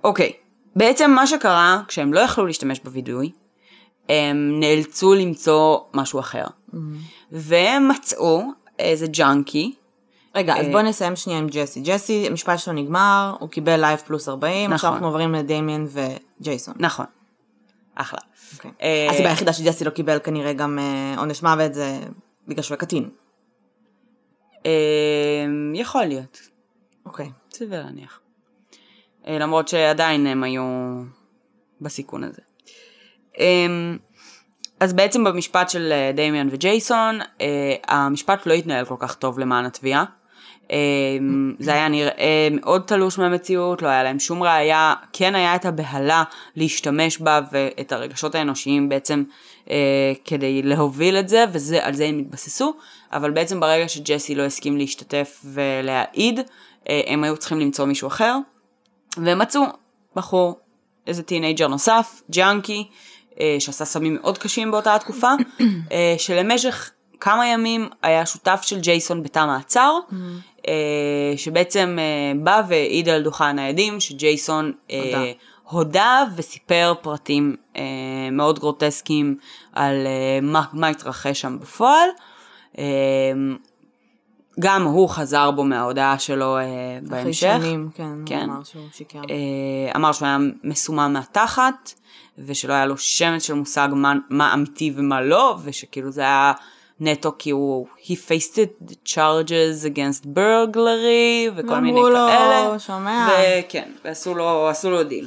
אוקיי, בעצם מה שקרה, כשהם לא יכלו להשתמש בווידוי, הם נאלצו למצוא משהו אחר. והם מצאו איזה ג'אנקי, רגע, אז אה, בוא נסיים שנייה עם ג'סי. ג'סי, המשפט שלו נגמר, הוא קיבל life פלוס 40, עכשיו נכון. אנחנו עוברים לדמיאן וג'ייסון. נכון, אחלה. אוקיי. אה, הסיבה היחידה שג'סי לא קיבל כנראה גם אה, עונש מוות זה בגלל שהוא היה קטין. אה, יכול להיות, אוקיי. סביר להניח. למרות שעדיין הם היו בסיכון הזה. אז בעצם במשפט של דמיאן וג'ייסון, המשפט לא התנהל כל כך טוב למען התביעה. אמ, זה היה נראה מאוד תלוש מהמציאות, לא היה להם שום ראייה, כן היה את הבהלה להשתמש בה ואת הרגשות האנושיים בעצם אה, כדי להוביל את זה, ועל זה הם התבססו, אבל בעצם ברגע שג'סי לא הסכים להשתתף ולהעיד, אה, הם היו צריכים למצוא מישהו אחר, והם מצאו בחור, איזה teenager נוסף, ג'אנקי, אה, שעשה סמים מאוד קשים באותה התקופה, אה, שלמשך כמה ימים היה שותף של ג'ייסון בתא מעצר, אה, שבעצם אה, בא והעיד על דוכן העדים שג'ייסון אה, הודה. הודה וסיפר פרטים אה, מאוד גרוטסקיים על אה, מה, מה התרחש שם בפועל. אה, גם הוא חזר בו מההודעה שלו אה, אחרי בהמשך. שנים, כן, כן. הוא אמר שהוא שיקר. אה, אמר שהוא היה מסומם מהתחת, ושלא היה לו שמץ של מושג מה, מה אמיתי ומה לא, ושכאילו זה היה נטו כי הוא, he faced it, the charges against burglary, וכל מיני אמרו לו, כאלה. שומע? וכן, ועשו לו, עשו לו דיל.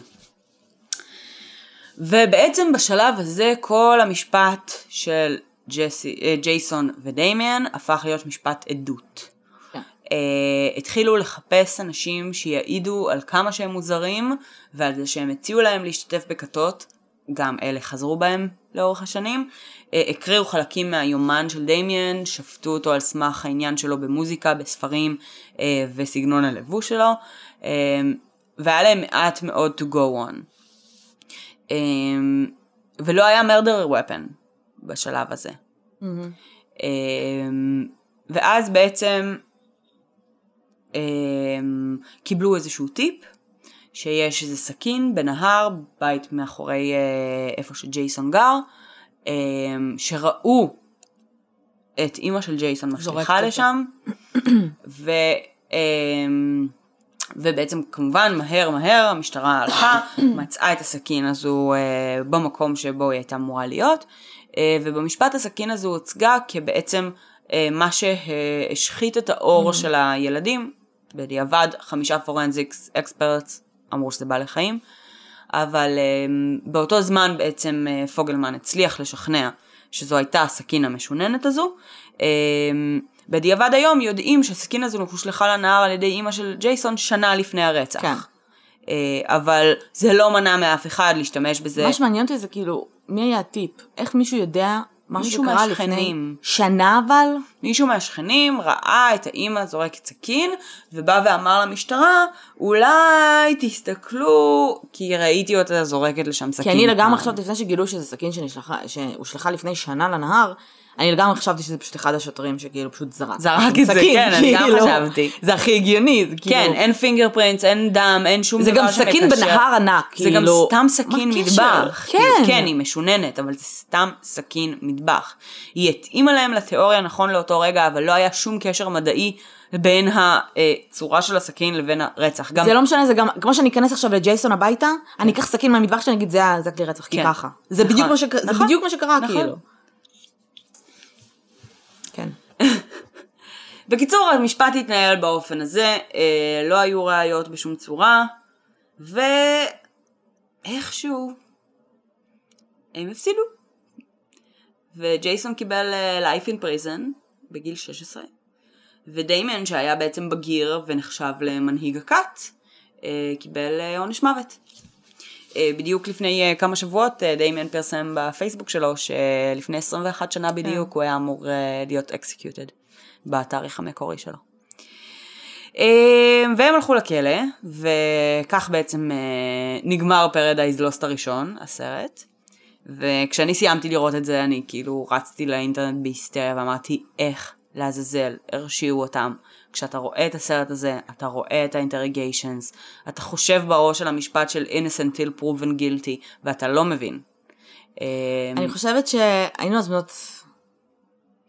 ובעצם בשלב הזה כל המשפט של ג'סי, אה, ג'ייסון ודמיאן הפך להיות משפט עדות. כן. Uh, התחילו לחפש אנשים שיעידו על כמה שהם מוזרים ועל זה שהם הציעו להם להשתתף בכתות, גם אלה חזרו בהם לאורך השנים. Uh, הקריאו חלקים מהיומן של דמיאן, שפטו אותו על סמך העניין שלו במוזיקה, בספרים uh, וסגנון הלבוש שלו, uh, והיה להם מעט מאוד to go on. ולא היה murder weapon בשלב הזה. אמ, ואז בעצם קיבלו איזשהו טיפ, שיש איזה סכין בנהר, בית מאחורי אה, איפה שג'ייסון גר, שראו את אימא של ג'ייסון משליכה. לשם, ו, אמ, ובעצם כמובן מהר מהר המשטרה הלכה, מצאה את הסכין הזו אה, במקום שבו היא הייתה אמורה להיות, אה, ובמשפט הסכין הזו הוצגה כבעצם אה, מה שהשחית את האור של הילדים, בדיעבד חמישה פורנזיקס אקספרטס אמרו שזה בעלי חיים, אבל אה, באותו זמן בעצם אה, פוגלמן הצליח לשכנע שזו הייתה הסכין המשוננת הזו. אה, בדיעבד היום יודעים שהסכין הזו הושלכה לנהר על ידי אימא של ג'ייסון שנה לפני הרצח. כן. אה, אבל זה לא מנע מאף אחד להשתמש בזה. מה שמעניין אותי זה כאילו, מי היה הטיפ? איך מישהו יודע משהו מהשכנים. שנה אבל? מישהו מהשכנים ראה את האימא זורקת סכין, ובא ואמר למשטרה, אולי תסתכלו, כי ראיתי אותה זורקת לשם סכין. כי אני לגמרי פעם." חשבתי לפני שגילו שזה סכין שהושלכה לפני שנה לנהר, אני לגמרי חשבתי שזה פשוט אחד השוטרים שכאילו פשוט זרק. זרק את זה, סכין, כן, אני גם כאילו. חשבתי. זה הכי הגיוני, זה כאילו... כן, אין פינגר פרינטס, אין דם, אין שום זה דבר גם שמקשר. סכין בנהר ענק, זה גם כאילו... סתם סכין? מטבח. כאילו, כן. כן, היא משוננת, אבל זה סתם סכין מטבח. היא התאימה להם לתיאוריה נכון לאותו רגע, אבל לא היה שום קשר מדעי בין הצורה של הסכין לבין הרצח. גם זה לא משנה, זה גם, כמו שאני אכנס עכשיו לג'ייסון הביתה, אני אקח סכין מהמטבח שלי, אני אגיד, זה ה- זה הכלי רצח, כי כן. ככה. זה נכון. בדיוק מה שקרה, זה נכון. בדיוק מה שקרה, נכון. כאילו. בקיצור, המשפט התנהל באופן הזה, אה, לא היו ראיות בשום צורה, ואיכשהו הם הפסידו. וג'ייסון קיבל אה, life in prison בגיל 16, ודיימן שהיה בעצם בגיר ונחשב למנהיג הכת, אה, קיבל אה, עונש מוות. אה, בדיוק לפני אה, כמה שבועות אה, דיימן פרסם בפייסבוק שלו שלפני 21 שנה בדיוק הוא היה אמור להיות executed בתאריך המקורי שלו. אמ, והם הלכו לכלא, וכך בעצם אה, נגמר פרדייז לוסט הראשון, הסרט. וכשאני סיימתי לראות את זה, אני כאילו רצתי לאינטרנט בהיסטריה ואמרתי, איך לעזאזל הרשיעו אותם. כשאתה רואה את הסרט הזה, אתה רואה את ה interrogations, אתה חושב בראש על המשפט של innocent till proven guilty, ואתה לא מבין. אני אמ, חושבת שהיינו אז בנות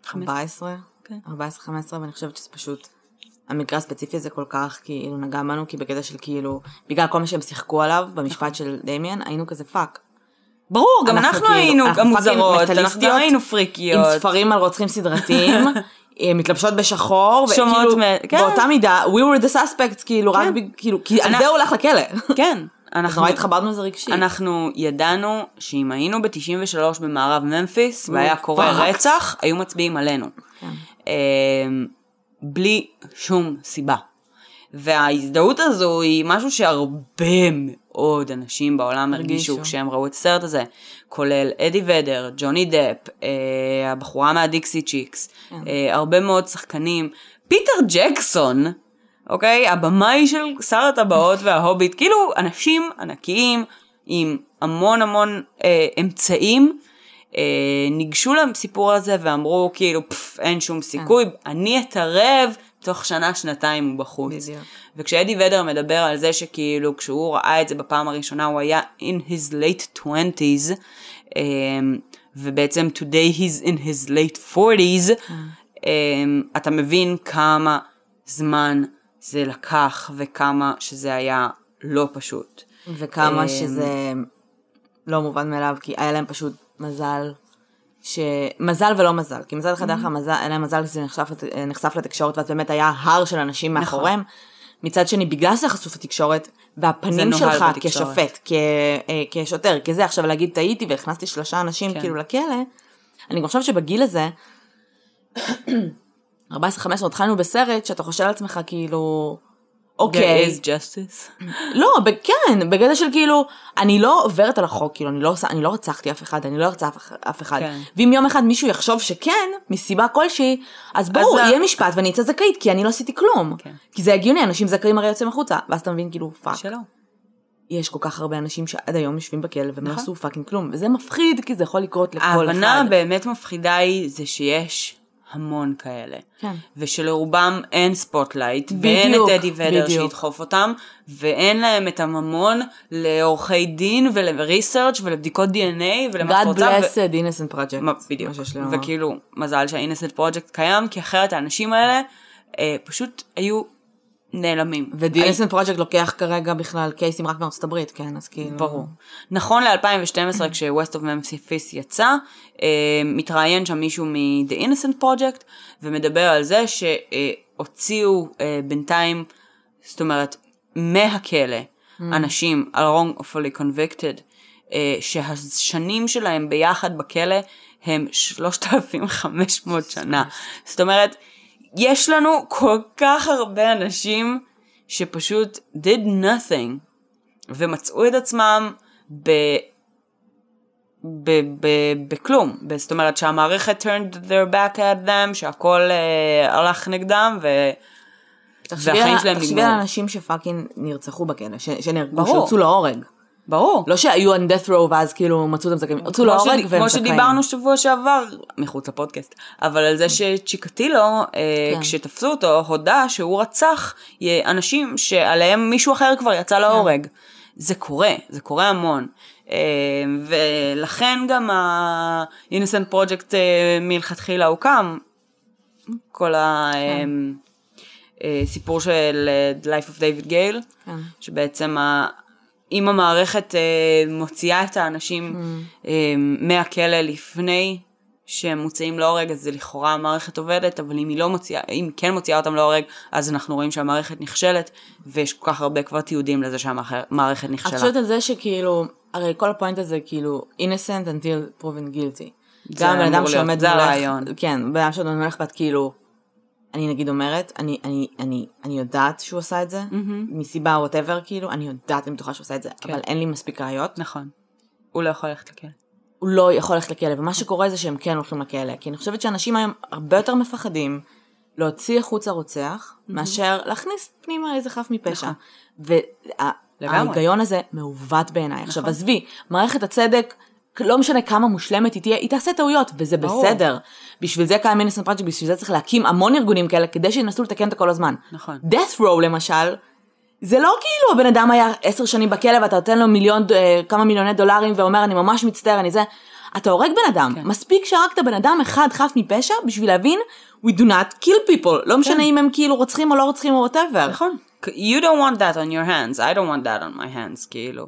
15. אוקיי. 14-15, ואני חושבת שזה פשוט... המקרה הספציפי הזה כל כך כאילו נגע בנו, כי בקטע של כאילו, בגלל כל מה שהם שיחקו עליו במשפט נכון. של דמיאן, היינו כזה fuck. ברור, גם אנחנו, אנחנו כאילו, היינו אנחנו מוזרות, אנחנו לא היינו פריקיות. עם ספרים על רוצחים סדרתיים, אה, מתלבשות בשחור, וכאילו, מ... כן. באותה מידה, we were the suspects, כאילו, כן. רק, כאילו, כי על זה הוא הולך לכלא. כן. אנחנו נורא התחברנו לזה רגשית. אנחנו ידענו שאם היינו ב-93 במערב ממפיס והיה קורה רצח, היו מצביעים עלינו. כן. אמ, בלי שום סיבה. וההזדהות הזו היא משהו שהרבה מאוד אנשים בעולם הרגישו. כשהם ראו את הסרט הזה, כולל אדי ודר, ג'וני דפ, אה, הבחורה מהדיקסי צ'יקס, כן. אה, הרבה מאוד שחקנים, פיטר ג'קסון, אוקיי? הבמאי של שר הטבעות וההוביט, כאילו אנשים ענקיים עם המון המון אה, אמצעים. אה, ניגשו לסיפור הזה ואמרו כאילו פף, אין שום סיכוי, אני אתערב, תוך שנה שנתיים הוא בחוץ. בדיוק. וכשאדי ודר מדבר על זה שכאילו כשהוא ראה את זה בפעם הראשונה הוא היה in his late 20's, אה, ובעצם today he's in his late 40's, אמ, אתה מבין כמה זמן זה לקח וכמה שזה היה לא פשוט. וכמה אמ, שזה לא מובן מאליו, כי היה להם פשוט מזל. ש... מזל ולא מזל, כי מצד אחד היה לך מזל, היה להם מזל שזה נחשף, נחשף לתקשורת ואז באמת היה הר של אנשים נכון. מאחוריהם. מצד שני, בגלל שזה חשוף לתקשורת, והפנים שלך בתקשורת. כשופט, כ... אה, כשוטר, כזה, עכשיו להגיד טעיתי והכנסתי שלושה אנשים כן. כאילו לכלא, אני חושבת שבגיל הזה, 14-15 התחלנו בסרט שאתה חושב על עצמך כאילו, אוקיי, There is justice. לא, כן, בגלל של כאילו, אני לא עוברת על החוק, כאילו, אני לא עושה, אני לא רצחתי אף אחד, אני לא ארצח אף- אף אחד. כן. ואם יום אחד מישהו יחשוב שכן, מסיבה כלשהי, אז ברור, ה- יהיה משפט ואני אצא זכאית, כי אני לא עשיתי כלום. כן. כי זה הגיוני, אנשים זכאים הרי יוצאים החוצה, ואז אתה מבין כאילו, fuck. שלא. יש כל כך הרבה אנשים שעד היום יושבים בכלא והם לא נכון. עשו fucking כלום, וזה מפחיד, כי זה יכול לקרות לכל אחד. ההבנה הבאמת מפחידה היא זה שיש המון כאלה. כן. ושלרובם אין spotlight, ואין בדיוק, את אדי ודר בדיוק. שידחוף אותם, ואין להם את הממון לעורכי דין ול research ולבדיקות DNA ולמה God רוצה. ו- bless the Innocence Project. בדיוק. וכאילו, מזל שה Innocence Project קיים, כי אחרת האנשים האלה אה, פשוט היו נעלמים. Innocence Project לוקח כרגע בכלל קייסים רק מארצות הברית, כן, אז כאילו... ברור. נכון ל-2012 כש-West of Memphis יצא, אה, מתראיין שם מישהו מ-The Innocent Project, ומדבר על זה שהוציאו אה, בינתיים, זאת אומרת, מהכלא, אנשים על wrongfully convicted, אה, שהשנים שלהם ביחד בכלא הם 3,500 שנה. זאת אומרת, יש לנו כל כך הרבה אנשים שפשוט did nothing. ומצאו את עצמם ב... ב... ב... בכלום. זאת אומרת שהמערכת turned their back at them, שהכל uh, הלך נגדם, ו... והחיים שלהם תחשבי על נגמרו. אנשים שפאקינג נרצחו בכלא, שנהרגו. שהוצאו להורג. ברור. לא שהיו on death row ואז כאילו מצאו אותם זכאים, הוצאו כמו, להורג שד... והם כמו זכאים. שדיברנו שבוע שעבר, מחוץ לפודקאסט, אבל על זה שצ'יקטילו, אה, כן. כשתפסו אותו, הודה שהוא רצח אנשים שעליהם מישהו אחר כבר יצא להורג. זה קורה, זה קורה המון. אה, ולכן גם ה-Innocent Project אה, מלכתחילה הוקם, כל הסיפור של אה, The Life of David Gale, כן. שבעצם ה... אם המערכת אה, מוציאה את האנשים Mm. אה, מהכלא לפני שהם מוצאים להורג, אז זה לכאורה המערכת עובדת, אבל אם היא לא מוציאה, אם היא כן מוציאה אותם להורג, אז אנחנו רואים שהמערכת נכשלת, ויש כל כך הרבה כבר תיעודים לזה שהמערכת את נכשלה. חושבת על זה שכאילו, הרי כל ה point הזה כאילו, innocent until proven guilty. גם בן אדם שעומד מולך. כן, בן אדם שעומד מולך ואת כאילו, אני נגיד אומרת, אני, אני, אני, אני יודעת שהוא עשה את זה, מסיבה whatever כאילו, אני יודעת, אני בטוחה שהוא עשה את זה, אבל אין לי מספיק ראיות. נכון. הוא לא יכול ללכת לכלא. הוא לא יכול ללכת לכלא, ומה שקורה זה שהם כן הולכים לכלא, כי אני חושבת שאנשים היום הרבה יותר מפחדים להוציא החוצה רוצח, מאשר להכניס פנימה איזה חף מפשע. לגמרי. וההיגיון הזה מעוות בעיניי. עכשיו עזבי, מערכת הצדק, לא משנה כמה מושלמת היא תהיה, היא תעשה טעויות, וזה ברור. בסדר. בשביל זה קיים מיניסנט פראג'י, בשביל זה צריך להקים המון ארגונים כאלה, כדי שינסו לתקן את כל הזמן. נכון. death row למשל, זה לא כאילו הבן אדם היה עשר שנים בכלא ואתה נותן לו מיליון, אה, כמה מיליוני דולרים ואומר אני ממש מצטער, אני זה. אתה הורג בן אדם, כן. מספיק שהרגת בן אדם אחד חף מפשע בשביל להבין we do not kill people, לא משנה אם הם כאילו רוצחים או לא רוצחים או whatever. נכון. You don't want that on your hands, I don't want that on my hands, כאילו.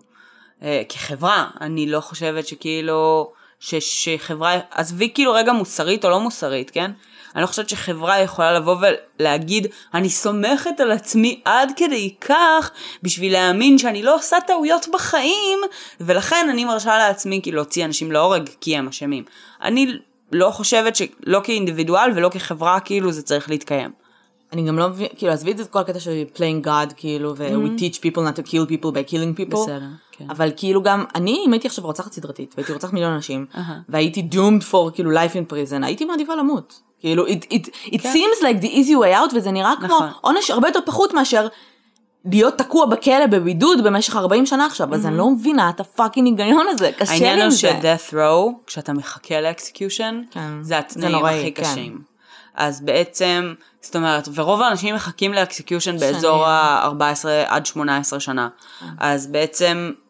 אה, כחברה, אני לא חושבת שכאילו, ש, שחברה, עזבי כאילו רגע מוסרית או לא מוסרית, כן? אני לא חושבת שחברה יכולה לבוא ולהגיד, אני סומכת על עצמי עד כדי כך, בשביל להאמין שאני לא עושה טעויות בחיים, ולכן אני מרשה לעצמי כאילו להוציא אנשים להורג כי הם אשמים. אני לא חושבת שלא כאינדיבידואל ולא כחברה כאילו זה צריך להתקיים. אני גם לא מבין, כאילו עזבי את זה כל הקטע של playing God כאילו, ו- we teach people not to kill people by killing people. Mm-hmm. בסדר, כן. אבל כאילו גם, אני אם הייתי עכשיו רוצחת סדרתית, והייתי רוצחת מיליון אנשים, אהה. והייתי doomed for כאילו life in prison, הייתי מעדיפה למות. כאילו, it, it, it כן. seems like the easy way out, וזה נראה כמו נכון. עונש הרבה יותר פחות מאשר להיות תקוע בכלא בבידוד במשך 40 שנה עכשיו, אז אני לא מבינה את הפאקינג היגיון הזה, קשה Mm-hmm. העניין לי עם הוא זה. ש-death row, כשאתה מחכה לאקסקיושן, כן. זה זה התנאים נוראי, הכי כן. קשים. אז בעצם, זאת אומרת, ורוב האנשים מחכים לאקסקיושן. באזור ה-14 עד 18 שנה. כן. אז בעצם, אה,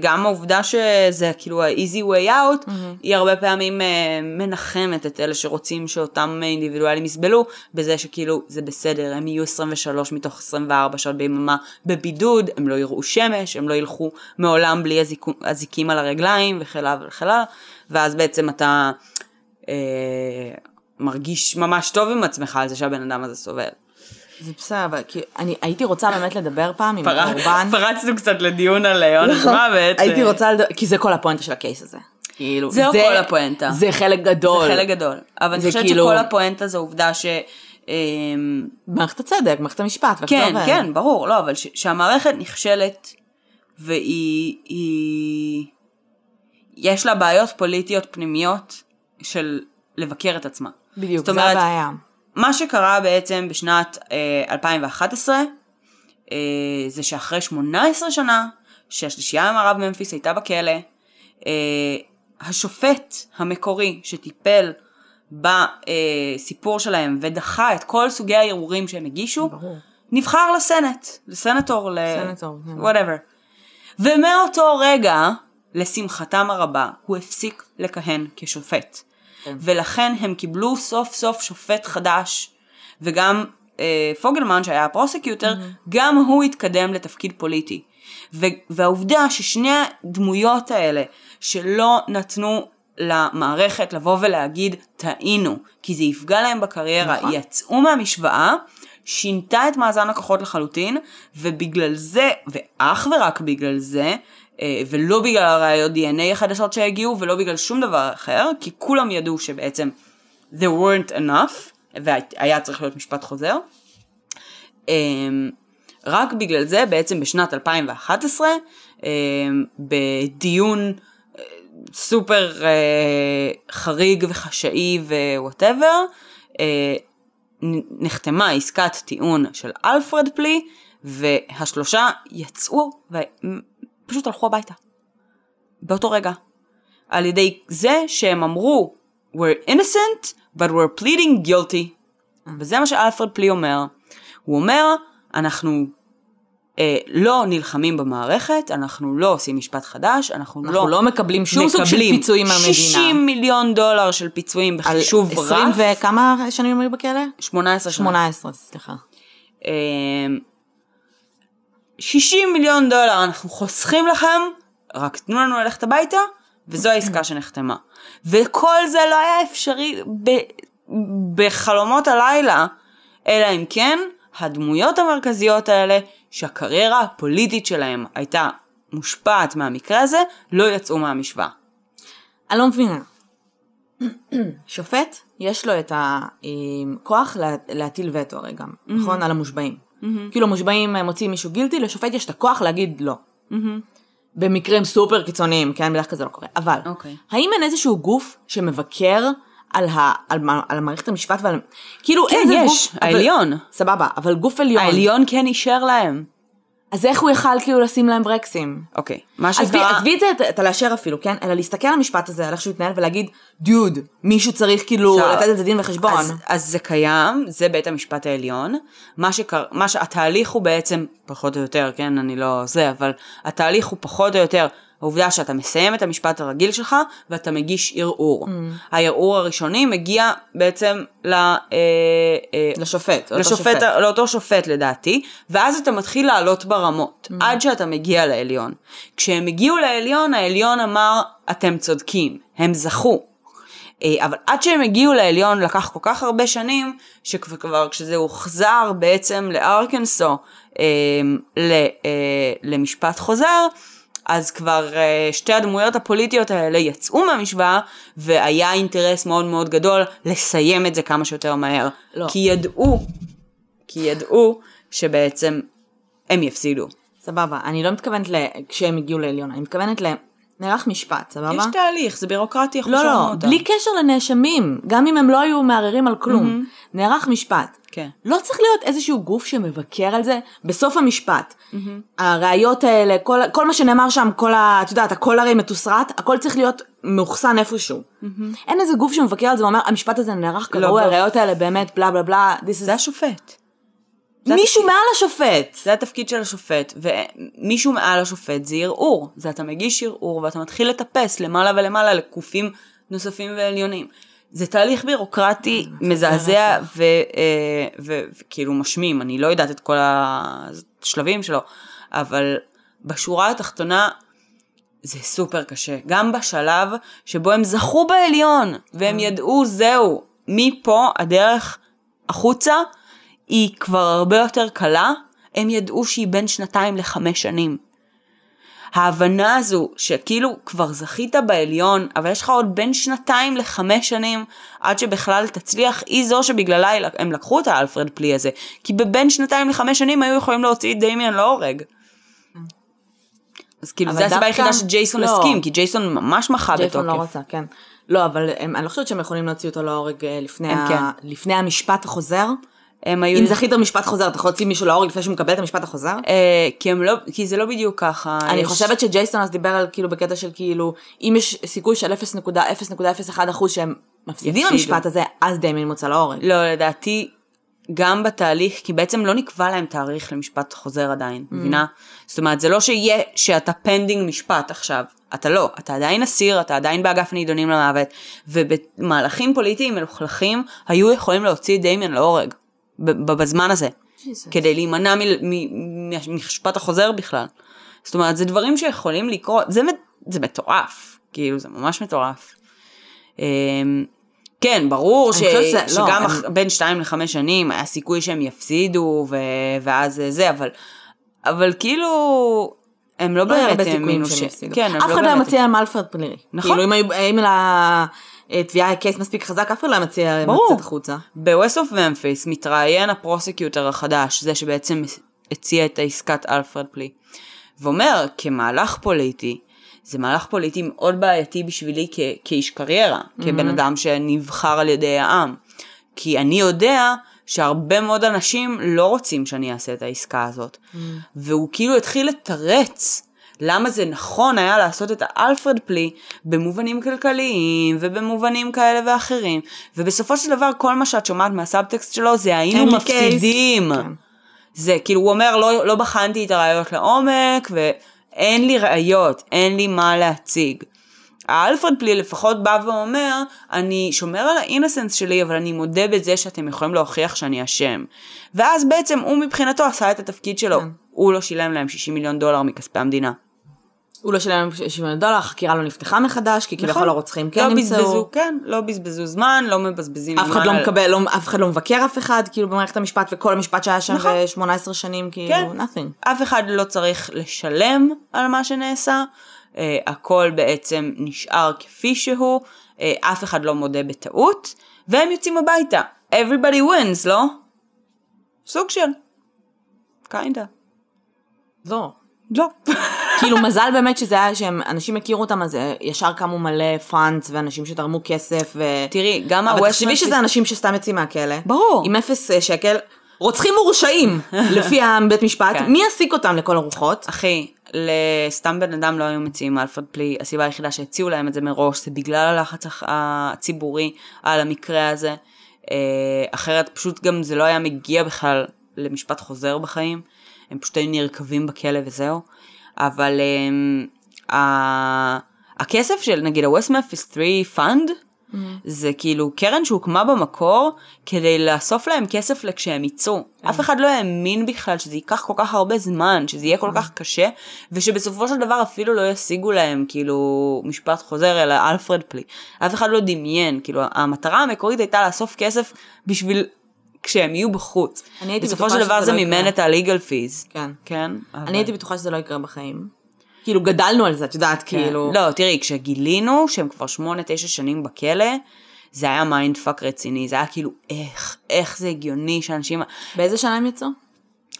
גם העובדה שזה כאילו ה-easy way out, mm-hmm. היא הרבה פעמים אה, מנחמת את אלה שרוצים שאותם אינדיבידואלים יסבלו, בזה שכאילו זה בסדר, הם יהיו 23 מתוך 24 שעות ביממה בבידוד, הם לא יראו שמש, הם לא ילכו מעולם בלי אזיק, אזיקים על הרגליים וכן הלאה, ואז בעצם אתה אה, מרגיש ממש טוב עם עצמך על זה שהבן אדם הזה סובל. זה בסדר, אבל כי אני הייתי רוצה באמת לדבר פעם עם הקורבן. פרצנו קצת לדיון על עונש נכון. מוות. הייתי רוצה לדבר, כי זה כל הפואנטה של הקייס הזה. כאילו, זה לא כל הפואנטה. זה חלק גדול. זה חלק גדול. אבל אני זה חושבת כאילו- שכל הפואנטה זו עובדה ש... אמ, מערכת הצדק, מערכת המשפט, זה כן, עובד. כן, ברור, לא, אבל ש- שהמערכת נכשלת והיא... היא... יש לה בעיות פוליטיות פנימיות של לבקר את עצמה. בדיוק, זאת זה אומרת, הבעיה. מה שקרה בעצם בשנת אה, 2011, אה, זה שאחרי 18 שנה, שהשלישייה ממערב ממפיס הייתה בכלא, אה, השופט המקורי שטיפל בסיפור שלהם ודחה את כל סוגי הערעורים שהם הגישו, ברור. נבחר לסנט, לסנטור, ל... סנטור, כן. whatever. ומאותו רגע, לשמחתם הרבה, הוא הפסיק לכהן כשופט. כן. ולכן הם קיבלו סוף סוף שופט חדש, וגם אה, פוגלמן שהיה הפרוסקיוטר, Mm-hmm. גם הוא התקדם לתפקיד פוליטי. ו- והעובדה ששני הדמויות האלה, שלא נתנו למערכת לבוא ולהגיד טעינו, כי זה יפגע להם בקריירה, נכון. יצאו מהמשוואה, שינתה את מאזן הכוחות לחלוטין, ובגלל זה, ואך ורק בגלל זה, ולא בגלל הראיות DNA החדשות שהגיעו, ולא בגלל שום דבר אחר, כי כולם ידעו שבעצם there weren't enough, והיה צריך להיות משפט חוזר. אמ, רק בגלל זה בעצם בשנת 2011, אמ, בדיון אה, סופר אה, חריג וחשאי ו-whatever, נחתמה עסקת טיעון של Alford plea, והשלושה יצאו ופשוט הלכו הביתה. באותו רגע. על ידי זה שהם אמרו, we're innocent, but we're pleading guilty. וזה מה ש Alford plea אומר. הוא אומר, אנחנו אה, לא נלחמים במערכת, אנחנו לא עושים משפט חדש, אנחנו, אנחנו לא מקבלים שום סוג של מקבלים פיצויים מהמדינה. 60 מיליון דולר של פיצויים על בחישוב 20 רף. וכמה שנים היו בכלא? 18 שנה. 18, סליחה. אמ, 60 מיליון דולר אנחנו חוסכים לכם, רק תנו לנו ללכת הביתה, וזו העסקה שנחתמה. וכל זה לא היה אפשרי ב- בחלומות הלילה, אלא אם כן הדמויות המרכזיות האלה, שהקריירה הפוליטית שלהם הייתה מושפעת מהמקרה הזה, לא יצאו מהמשוואה. אני לא מבינה. שופט, יש לו את הכוח לה- להטיל וטו הרי גם, נכון? על המושבעים. כאילו המושבעים אה, מוציאים מישהו גילטי, לשופט יש את הכוח להגיד לא. במקרים סופר קיצוניים, כן? בדרך כלל זה לא קורה. אבל, אוקיי. האם אין איזשהו גוף שמבקר על, ה, על, מה- על מערכת המשפט ועל... כאילו, כן, איזה יש, גוף... אבל- העליון. סבבה, אבל גוף עליון. העליון כן אישר להם. אז איך הוא יכל כאילו לשים להם ברקסים? אוקיי, מה שקרה... עזבי את זה, את- את הלאשר אפילו, כן? אלא להסתכל על המשפט הזה, על איך שהוא התנהל, ולהגיד, דוד, מישהו צריך כאילו עכשיו, לתת את זה דין וחשבון. אז, אז זה קיים, זה בית המשפט העליון. מה שקר... מה שהתהליך הוא בעצם, פחות או יותר, כן, אני לא זה, אבל התהליך הוא פחות או יותר העובדה שאתה מסיים את המשפט הרגיל שלך ואתה מגיש ערעור. Mm. הערעור הראשוני מגיע בעצם ל... אה, אה, לשופט, לאותו לשופט, שופט. לאותו שופט לדעתי, ואז אתה מתחיל לעלות ברמות, Mm. עד שאתה מגיע לעליון. כשהם הגיעו לעליון, העליון אמר, אתם צודקים, הם זכו. אה, אבל עד שהם הגיעו לעליון לקח כל כך הרבה שנים, שכבר כשזה הוחזר בעצם לארקנסו אה, ל, אה, למשפט חוזר, אז כבר אה, שתי הדמויות הפוליטיות האלה יצאו מהמשוואה, והיה אינטרס מאוד מאוד גדול לסיים את זה כמה שיותר מהר. לא. כי ידעו, כי ידעו שבעצם הם יפסידו. סבבה, אני לא מתכוונת ל... כשהם הגיעו לעליון, אני מתכוונת ל... נערך משפט, סבבה? יש תהליך, זה בירוקרטיה, איך לא, לא, אותה. בלי קשר לנאשמים, גם אם הם לא היו מערערים על כלום. נערך משפט. כן. לא צריך להיות איזשהו גוף שמבקר על זה בסוף המשפט. הראיות האלה, כל, כל מה שנאמר שם, כל ה... את יודעת, הכל הרי מתוסרט, הכל צריך להיות מאוחסן איפשהו. אין איזה גוף שמבקר על זה ואומר, המשפט הזה נערך כראוי, לא, הראיות האלה באמת, בלה בלה בלה. זה השופט. מישהו התפקיד- מעל השופט. זה התפקיד של השופט, ומישהו מעל השופט זה ערעור. זה אתה מגיש ערעור ואתה מתחיל לטפס למעלה ולמעלה לקופים נוספים ועליונים. זה תהליך בירוקרטי מזעזע ו- אה, וכאילו משמים, אני לא יודעת את כל השלבים שלו, אבל בשורה התחתונה זה סופר קשה. גם בשלב שבו הם זכו בעליון, והם ידעו, זהו, מפה הדרך החוצה היא כבר הרבה יותר קלה, הם ידעו שהיא בין שנתיים לחמש שנים. ההבנה הזו שכאילו כבר זכית בעליון, אבל יש לך עוד בין שנתיים לחמש שנים עד שבכלל תצליח, היא זו שבגללה הם לקחו את האלפרד פלי הזה. כי בבין שנתיים לחמש שנים היו יכולים להוציא את דמיאן להורג. אז כאילו זו הסיבה היחידה שג'ייסון לא. הסכים, כי ג'ייסון ממש מחה ג'ייסון לא בתוקף. רצה, כן. לא, אבל הם, אני לא חושבת שהם יכולים להוציא אותו להורג אה, לפני, ה... כן. לפני המשפט החוזר. הם היו... אם זכית במשפט חוזר, אתה יכול להוציא מישהו להורג לפני שהוא מקבל את המשפט החוזר? אה, כי, הם לא, כי זה לא בדיוק ככה. אני יש- חושבת שג'ייסון אז דיבר על כאילו בקטע של כאילו, אם יש סיכוי של 0.0.01 אחוז שהם מפסידים. במשפט הזה, אז דמיין מוצא להורג. לא, לדעתי, גם בתהליך, כי בעצם לא נקבע להם תאריך למשפט חוזר עדיין, Mm. מבינה? זאת אומרת, זה לא שיהיה, שאתה pending משפט עכשיו. אתה לא, אתה עדיין אסיר, אתה עדיין באגף נידונים למוות, ובמהלכים פוליטיים מלוכלכים, היו יכולים להוציא דמיין להורג, בזמן הזה, Jesus. כדי להימנע ממשפט החוזר בכלל. זאת אומרת, זה דברים שיכולים לקרות, זה, זה מטורף, כאילו, זה ממש מטורף. אמ, כן, ברור ש... אני שזה- לא, שגם הם- אח- בין 2 ל-5 שנים היה סיכוי שהם יפסידו, ו... ואז זה, אבל, אבל כאילו, הם לא לא באמת האמינו ש... כן, אף לא אחד לא היה מציע להם Alford plea. נכון. כאילו אם היו- אם לתביעה היה case מספיק חזק, אף אחד לא מציע. לצאת החוצה. ב-West of Memphis מתראיין ה-prosecutor החדש, זה שבעצם הציע את העסקת Alford plea, ואומר, כמהלך פוליטי, זה מהלך פוליטי מאוד בעייתי בשבילי כ- כאיש קריירה, כבן אדם שנבחר על ידי העם. כי אני יודע שהרבה מאוד אנשים לא רוצים שאני אעשה את העסקה הזאת. והוא כאילו התחיל לתרץ למה זה נכון היה לעשות את ה-Alford plea במובנים כלכליים ובמובנים כאלה ואחרים. ובסופו של דבר כל מה שאת שומעת מה-subtext שלו זה היינו אין לי case." מפסידים. כן. זה כאילו הוא אומר לא, לא בחנתי את הראיות לעומק ואין לי ראיות, אין לי מה להציג. האלפרד פלי לפחות בא ואומר, אני שומר על האינסנס שלי, אבל אני מודה בזה שאתם יכולים להוכיח שאני אשם. ואז בעצם הוא מבחינתו עשה את התפקיד שלו. כן. הוא לא שילם להם 60 מיליון דולר מכספי המדינה. הוא לא שילם 70 דולר, החקירה לא נפתחה מחדש, כי כביכול הרוצחים כן לא נמצאו. בזבזו, כן, לא בזבזו זמן, לא מבזבזים אף זמן אחד לא מקבל, לא- אף אחד לא מבקר אף אחד, כאילו במערכת המשפט, וכל המשפט שהיה שם נכון. ב-18 שנים, כאילו, כן. nothing. אף אחד לא צריך לשלם על מה שנעשה, uh, הכל בעצם נשאר כפי שהוא, uh, אף אחד לא מודה בטעות, והם יוצאים הביתה. Everybody wins, לא? סוג של. קיינדה. לא. לא. כאילו מזל באמת שזה היה שהם אנשים הכירו אותם אז אה, ישר קמו מלא פאנס ואנשים שתרמו כסף ו... תראי, גם אבל ה-West תחשבי שזה אנשים שסתם יוצאים מהכלא. ברור. עם אפס אה, שקל. רוצחים מורשעים לפי הבית משפט. כן. מי יעסיק אותם לכל הרוחות? אחי, לסתם בן אדם לא היו מציעים אלפרד פלי, הסיבה היחידה שהציעו להם את זה מראש זה בגלל הלחץ הציבורי על המקרה הזה. אה, אחרת פשוט גם זה לא היה מגיע בכלל למשפט חוזר בחיים, הם פשוט היו נרקבים בכלא וזהו. אבל אה, ה- הכסף של נגיד ה-West Memphis 3 Fund, זה כאילו קרן שהוקמה במקור כדי לאסוף להם כסף לכשהם יצאו. אף אחד לא האמין בכלל שזה ייקח כל כך הרבה זמן, שזה יהיה כל כך קשה, ושבסופו של דבר אפילו לא ישיגו להם כאילו משפט חוזר אלא אלפרד פלי. אף אחד לא דמיין, כאילו המטרה המקורית הייתה לאסוף כסף בשביל כשהם יהיו בחוץ. אני הייתי בסופו בטוחה של דבר שזה זה לא מימן יקרה. את ה-legal fees. כן. כן? אבל- אני הייתי בטוחה שזה לא יקרה בחיים. כאילו גדלנו על זה, את יודעת, כן. כאילו. לא, תראי, כשגילינו שהם כבר שמונה, תשע שנים בכלא, זה היה mindfuck רציני, זה היה כאילו, איך, איך זה הגיוני שאנשים... באיזה שנה הם יצאו?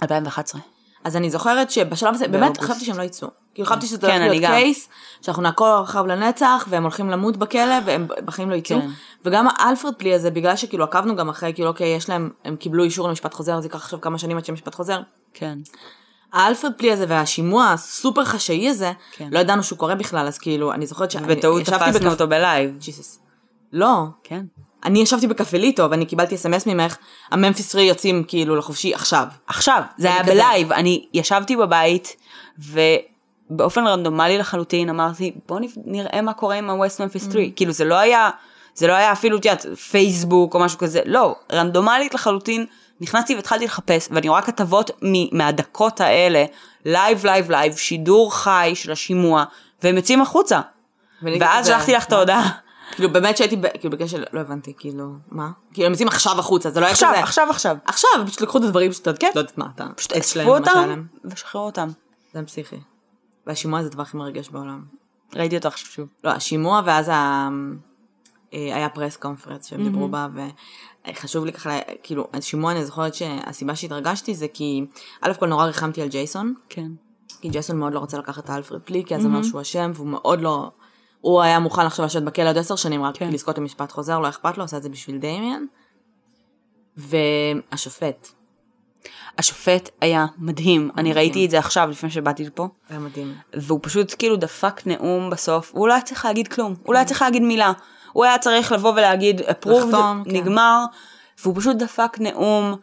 2011. אז אני זוכרת שבשלב הזה, באמת. חשבתי שהם לא יצאו. כאילו חשבתי שזה כן, הולך אני להיות. case, שאנחנו נעקור אחריו לנצח, והם הולכים למות בכלא, והם בחיים לא יצאו. כן. וגם ה-Alford plea הזה, בגלל שכאילו עקבנו גם אחרי, כאילו אוקיי, יש להם, הם קיבלו אישור למשפט חוזר, אז ייקח עכשיו כמה שנים עד שמשפט חוזר. כן. ה-Alford plea הזה והשימוע הסופר חשאי הזה, כן. לא ידענו שהוא קורה בכלל, אז כאילו, אני זוכרת שאני בטעות תפסנו אותו בלייב. ג'יסוס. לא, כן. אני ישבתי בקפליטו ואני קיבלתי אס.אם.אס ממך, ה-Memphis 3 יוצאים כאילו לחופשי עכשיו. עכשיו, זה היה כזה. בלייב, אני ישבתי בבית, ובאופן רנדומלי לחלוטין אמרתי, בוא נראה מה קורה עם ה-West Memphis 3, כאילו זה לא היה, זה לא היה אפילו, את יודעת, פייסבוק או משהו כזה, לא, רנדומלית לחלוטין, נכנסתי והתחלתי לחפש, ואני רואה כתבות מ- מהדקות האלה, live, live, live, שידור חי של השימוע, והם יוצאים החוצה. ואז שלחתי לך את ההודעה. כאילו באמת שהייתי כאילו בקשר, לא הבנתי, כאילו, מה? כאילו הם יוצאים עכשיו החוצה, זה לא היה עכשיו, כזה. עכשיו, עכשיו. עכשיו, פשוט לקחו את הדברים שאתה, כן. לא יודעת מה, אתה, פשוט אספו אותם. ושחררו אותם. זה פסיכי. והשימוע זה הדבר הכי מרגש בעולם. ראיתי אותך עכשיו שוב. לא, השימוע ואז ה... אה, היה פרס קונפרנס שהם דיברו בה, וחשוב לי ככה, כאילו, השימוע אני זוכרת שהסיבה שהתרגשתי זה כי, א' כל נורא ריחמתי על ג'ייסון, כן. כי ג'ייסון מאוד לא רוצה לקחת את האלפרד פלי, כי אז הוא אומר שהוא אשם, והוא מאוד לא... הוא היה מוכן עכשיו לשבת בכלא עוד עשר שנים רק כן. לזכות למשפט חוזר, לא אכפת לו, עושה את זה בשביל דמיאן. והשופט, השופט היה מדהים, אני ראיתי את זה עכשיו לפני שבאתי לפה, היה מדהים. והוא פשוט כאילו דפק נאום בסוף, הוא לא היה צריך להגיד כלום, הוא לא היה צריך להגיד מילה, הוא היה צריך לבוא ולהגיד approved, לחתום, כן. נגמר, והוא פשוט דפק נאום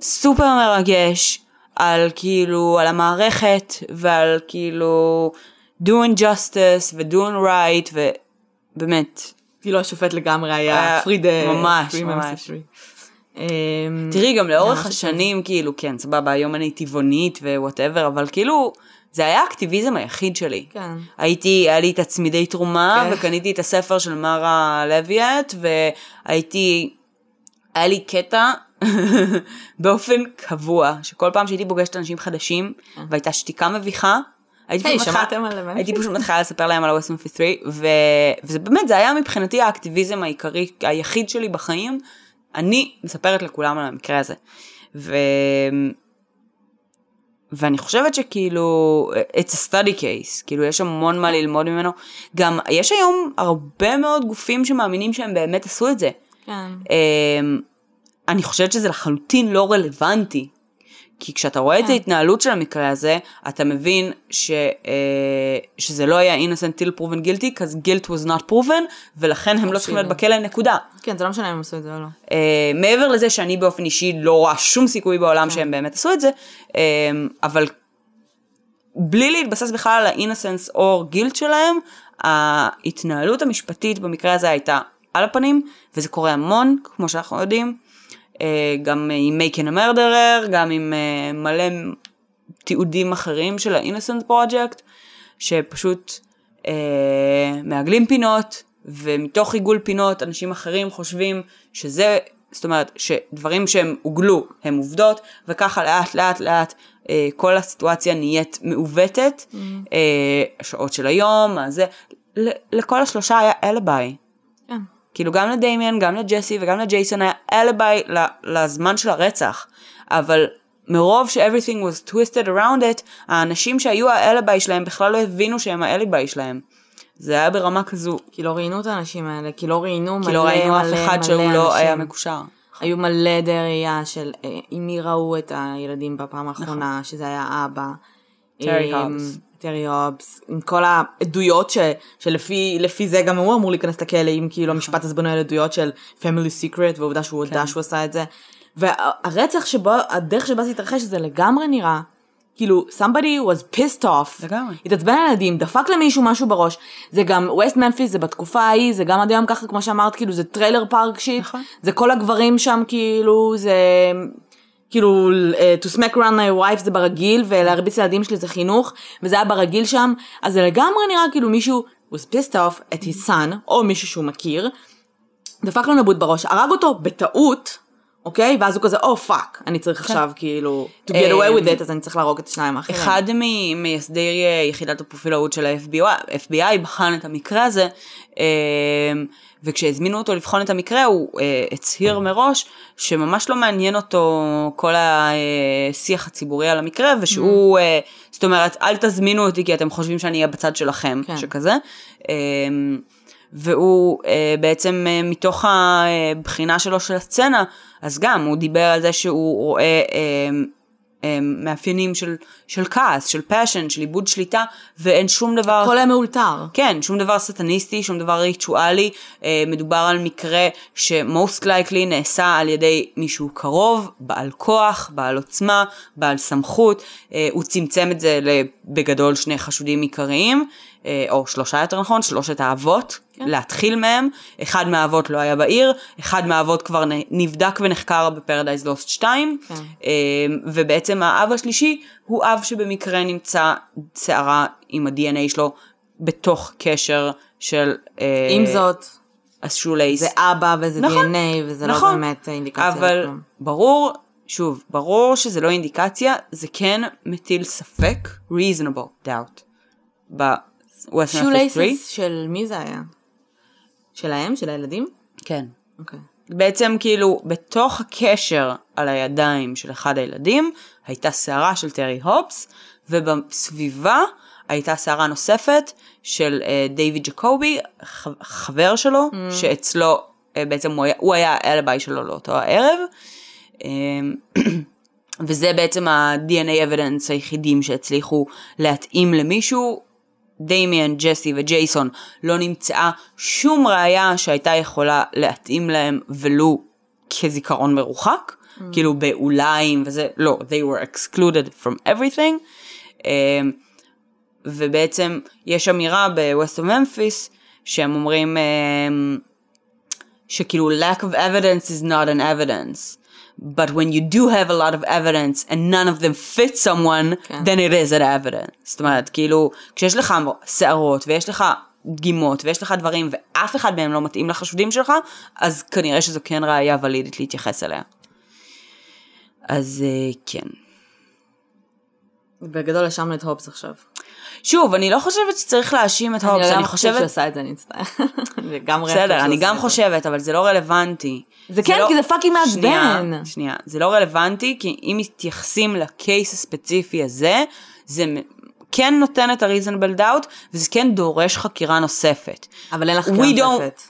סופר מרגש על כאילו, על המערכת ועל כאילו doing justice ו-doing right ובאמת, כאילו השופט לגמרי היה פריד... ממש, free ממש. Memphis Free. אמ, תראי, גם לאורך ממש השנים, כאילו, כן, סבבה, היום אני טבעונית ו-whatever, אבל כאילו, זה היה האקטיביזם היחיד שלי. כן. הייתי, היה לי את הצמידי תרומה, כן. וקניתי את הספר של Mara Leveritt, והייתי, היה לי קטע באופן קבוע, שכל פעם שהייתי פוגשת אנשים חדשים, והייתה שתיקה מביכה, הייתי פשוט מתחילה- הממפיס? הייתי פשוט מתחילה לספר להם על Memphis 3, ו... וזה באמת, זה היה מבחינתי האקטיביזם העיקרי, היחיד שלי בחיים. אני מספרת לכולם על המקרה הזה. ו... ואני חושבת שכאילו, it's a study case, כאילו יש המון מה ללמוד ממנו. גם יש היום הרבה מאוד גופים שמאמינים שהם באמת עשו את זה. כן. אמ, אני חושבת שזה לחלוטין לא רלוונטי. כי כשאתה רואה את כן. ההתנהלות של המקרה הזה, אתה מבין ש, אה, שזה לא היה innocent till proven guilty, because guilt was not proven, ולכן הם לא צריכים להיות בכלא, נקודה. כן, זה לא משנה אם הם עשו את זה או לא. אה, מעבר לזה שאני באופן אישי לא רואה שום סיכוי בעולם שהם באמת עשו את זה, אה, אבל בלי להתבסס בכלל על ה-innocence או guilt שלהם, ההתנהלות המשפטית במקרה הזה הייתה על הפנים, וזה קורה המון, כמו שאנחנו יודעים, גם עם Making a Murderer, גם עם אה, מלא תיעודים אחרים של ה-Innocent Project, שפשוט אה, מעגלים פינות, ומתוך עיגול פינות אנשים אחרים חושבים שזה, זאת אומרת, שדברים שהם עוגלו הם עובדות, וככה לאט לאט לאט אה, כל הסיטואציה נהיית מעוותת, mm-hmm. אה, השעות של היום, הזה, לכל השלושה היה אלביי. כאילו גם לדמיאן, גם לג'סי וגם לג'ייסון היה אלביי לזמן של הרצח, אבל מרוב ש-everything was twisted around it, האנשים שהיו האלביי שלהם בכלל לא הבינו שהם האלביי שלהם. זה היה ברמה כזו, כי לא ראיינו את האנשים האלה, כי לא ראיינו מלא כי לא ראינו אף מלא אחד מלא שהוא לא היה אנשים. מקושר. היו מלא עדי ראייה של אה, עם מי ראו את הילדים בפעם האחרונה, שזה היה אבא. טרי אה, הובס. טרי הובס, עם כל העדויות ש, שלפי לפי זה גם הוא אמור להיכנס לכלא, אם כאילו המשפט הזה בנוי על עדויות של family secret, והעובדה שהוא הודה שהוא עשה את זה. והרצח שבו, הדרך שבה זה התרחש, זה לגמרי נראה. כאילו, somebody was pissed off. לגמרי. התעצבן על ילדים, דפק למישהו משהו בראש. זה גם ווסט ממפיס, זה בתקופה ההיא, זה גם עד היום ככה, כמו שאמרת, כאילו, זה trailer park shit. נכון. זה כל הגברים שם, כאילו, זה... כאילו, uh, to smack around my wife זה ברגיל, ולהרביץ לילדים שלי זה חינוך, וזה היה ברגיל שם, אז זה לגמרי נראה כאילו מישהו was pissed off at his son, או מישהו שהוא מכיר, דפק לו נבוט בראש, הרג אותו בטעות, אוקיי? ואז הוא כזה, oh fuck, אני צריך עכשיו כאילו, to get away with it, אז אני צריך להרוג את השניים האחרים. אחד ממייסדי אה, יחידת הפרופילאות של ה-FBI FBI בחן את המקרה הזה, אה, וכשהזמינו אותו לבחון את המקרה הוא אה, הצהיר מראש שממש לא מעניין אותו כל השיח הציבורי על המקרה, ושהוא, אה, זאת אומרת, אל תזמינו אותי כי אתם חושבים שאני אהיה בצד שלכם, כן. שכזה. אה, והוא אה, בעצם אה, מתוך הבחינה שלו של הסצנה, אז גם הוא דיבר על זה שהוא רואה אה, הם מאפיינים של, של כעס, של passion, של איבוד שליטה, ואין שום דבר... הכל היה מאולתר. כן, שום דבר שטניסטי, שום דבר ריטואלי, אה, מדובר על מקרה ש-most likely נעשה על ידי מישהו קרוב, בעל כוח, בעל עוצמה, בעל סמכות, אה, הוא צמצם את זה בגדול שני חשודים עיקריים, אה, או שלושה יותר נכון, שלושת האבות, כן. להתחיל מהם, אחד מהאבות לא היה בעיר, אחד מהאבות כבר נבדק ונחקר בפרדייז לוסט 2, כן. ובעצם האב השלישי הוא אב שבמקרה נמצא שערה עם ה-DNA שלו בתוך קשר של... עם זאת, השולייס. זה אבא וזה נכון, DNA וזה לא נכון, לא באמת אינדיקציה. אבל ברור, שוב, ברור שזה לא אינדיקציה, זה כן מטיל ספק, reasonable doubt, ב-Western 3. שולייסס של מי זה היה? שלהם? של הילדים? כן. אוקיי. Okay. בעצם כאילו בתוך הקשר על הידיים של אחד הילדים הייתה שערה של טרי הופס ובסביבה הייתה שערה נוספת של uh, דיוויד ג'קובי, חבר שלו, mm. שאצלו uh, בעצם הוא היה, הוא היה האלביי שלו לאותו הערב. Um, וזה בעצם ה-DNA evidence היחידים שהצליחו להתאים למישהו. דמיאן, ג'סי וג'ייסון לא נמצאה שום ראייה שהייתה יכולה להתאים להם ולו כזיכרון מרוחק, mm. כאילו באוליים וזה, לא, they were excluded from everything. Um, ובעצם יש אמירה בווסט אוף ממפיס שהם אומרים um, שכאילו lack of evidence is not an evidence. But when you do have a lot of evidence and none of them fit someone, כן. then it is an evidence. זאת אומרת, כאילו, כשיש לך שערות ויש לך דגימות ויש לך דברים ואף אחד מהם לא מתאים לחשודים שלך, אז כנראה שזו כן ראייה ולידית להתייחס אליה. אז uh, כן. בגדול האשמנו את הובס עכשיו. שוב, אני לא חושבת שצריך להאשים את הובס, אני חושבת... אני שעשה את זה, אני אצטער. בסדר, אני גם חושבת, אבל זה לא רלוונטי. זה כן, לא- כי זה fucking מעצבן. שנייה, זה לא רלוונטי, כי אם מתייחסים ל-case הספציפי הזה, זה כן נותן את ה-reasonable doubt, וזה כן דורש חקירה נוספת. אבל אין לך חקירה נוספת.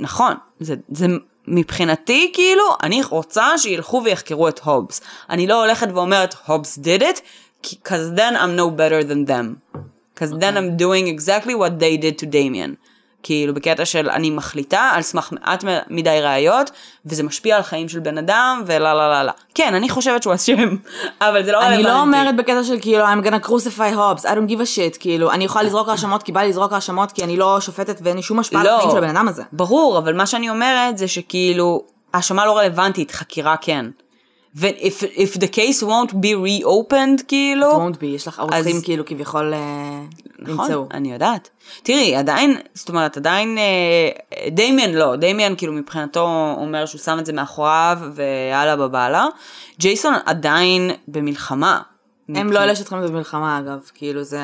נכון, זה, זה מבחינתי כאילו, אני רוצה שילכו ויחקרו את הובס. אני לא הולכת ואומרת, הובס did it, because then I'm no better than them. Because okay. then I'm doing exactly what they did to Damien. כאילו בקטע של אני מחליטה על סמך מעט מדי ראיות וזה משפיע על חיים של בן אדם ולה לה לה לה. כן אני חושבת שהוא אשם אבל זה לא רלוונטי. אני לא אומרת בקטע של כאילו I'm gonna crucify Hobbs I don't give a shit כאילו אני יכולה לזרוק האשמות כי בא לי לזרוק האשמות כי אני לא שופטת ואין לי שום השפעה לא, על החיים של הבן אדם הזה. ברור אבל מה שאני אומרת זה שכאילו האשמה לא רלוונטית חקירה כן. ו-if if the case won't be reopened כאילו, it won't be, יש לך ערוצים אז... כאילו כביכול אה, נכון, נמצאו. אני יודעת. תראי, עדיין, זאת אומרת, עדיין, אה, דמיאן לא, דמיאן כאילו מבחינתו אומר שהוא שם את זה מאחוריו והלאה בבעלה. ג'ייסון עדיין במלחמה. הם מבח... לא אלה שהתחילו במלחמה אגב, כאילו זה...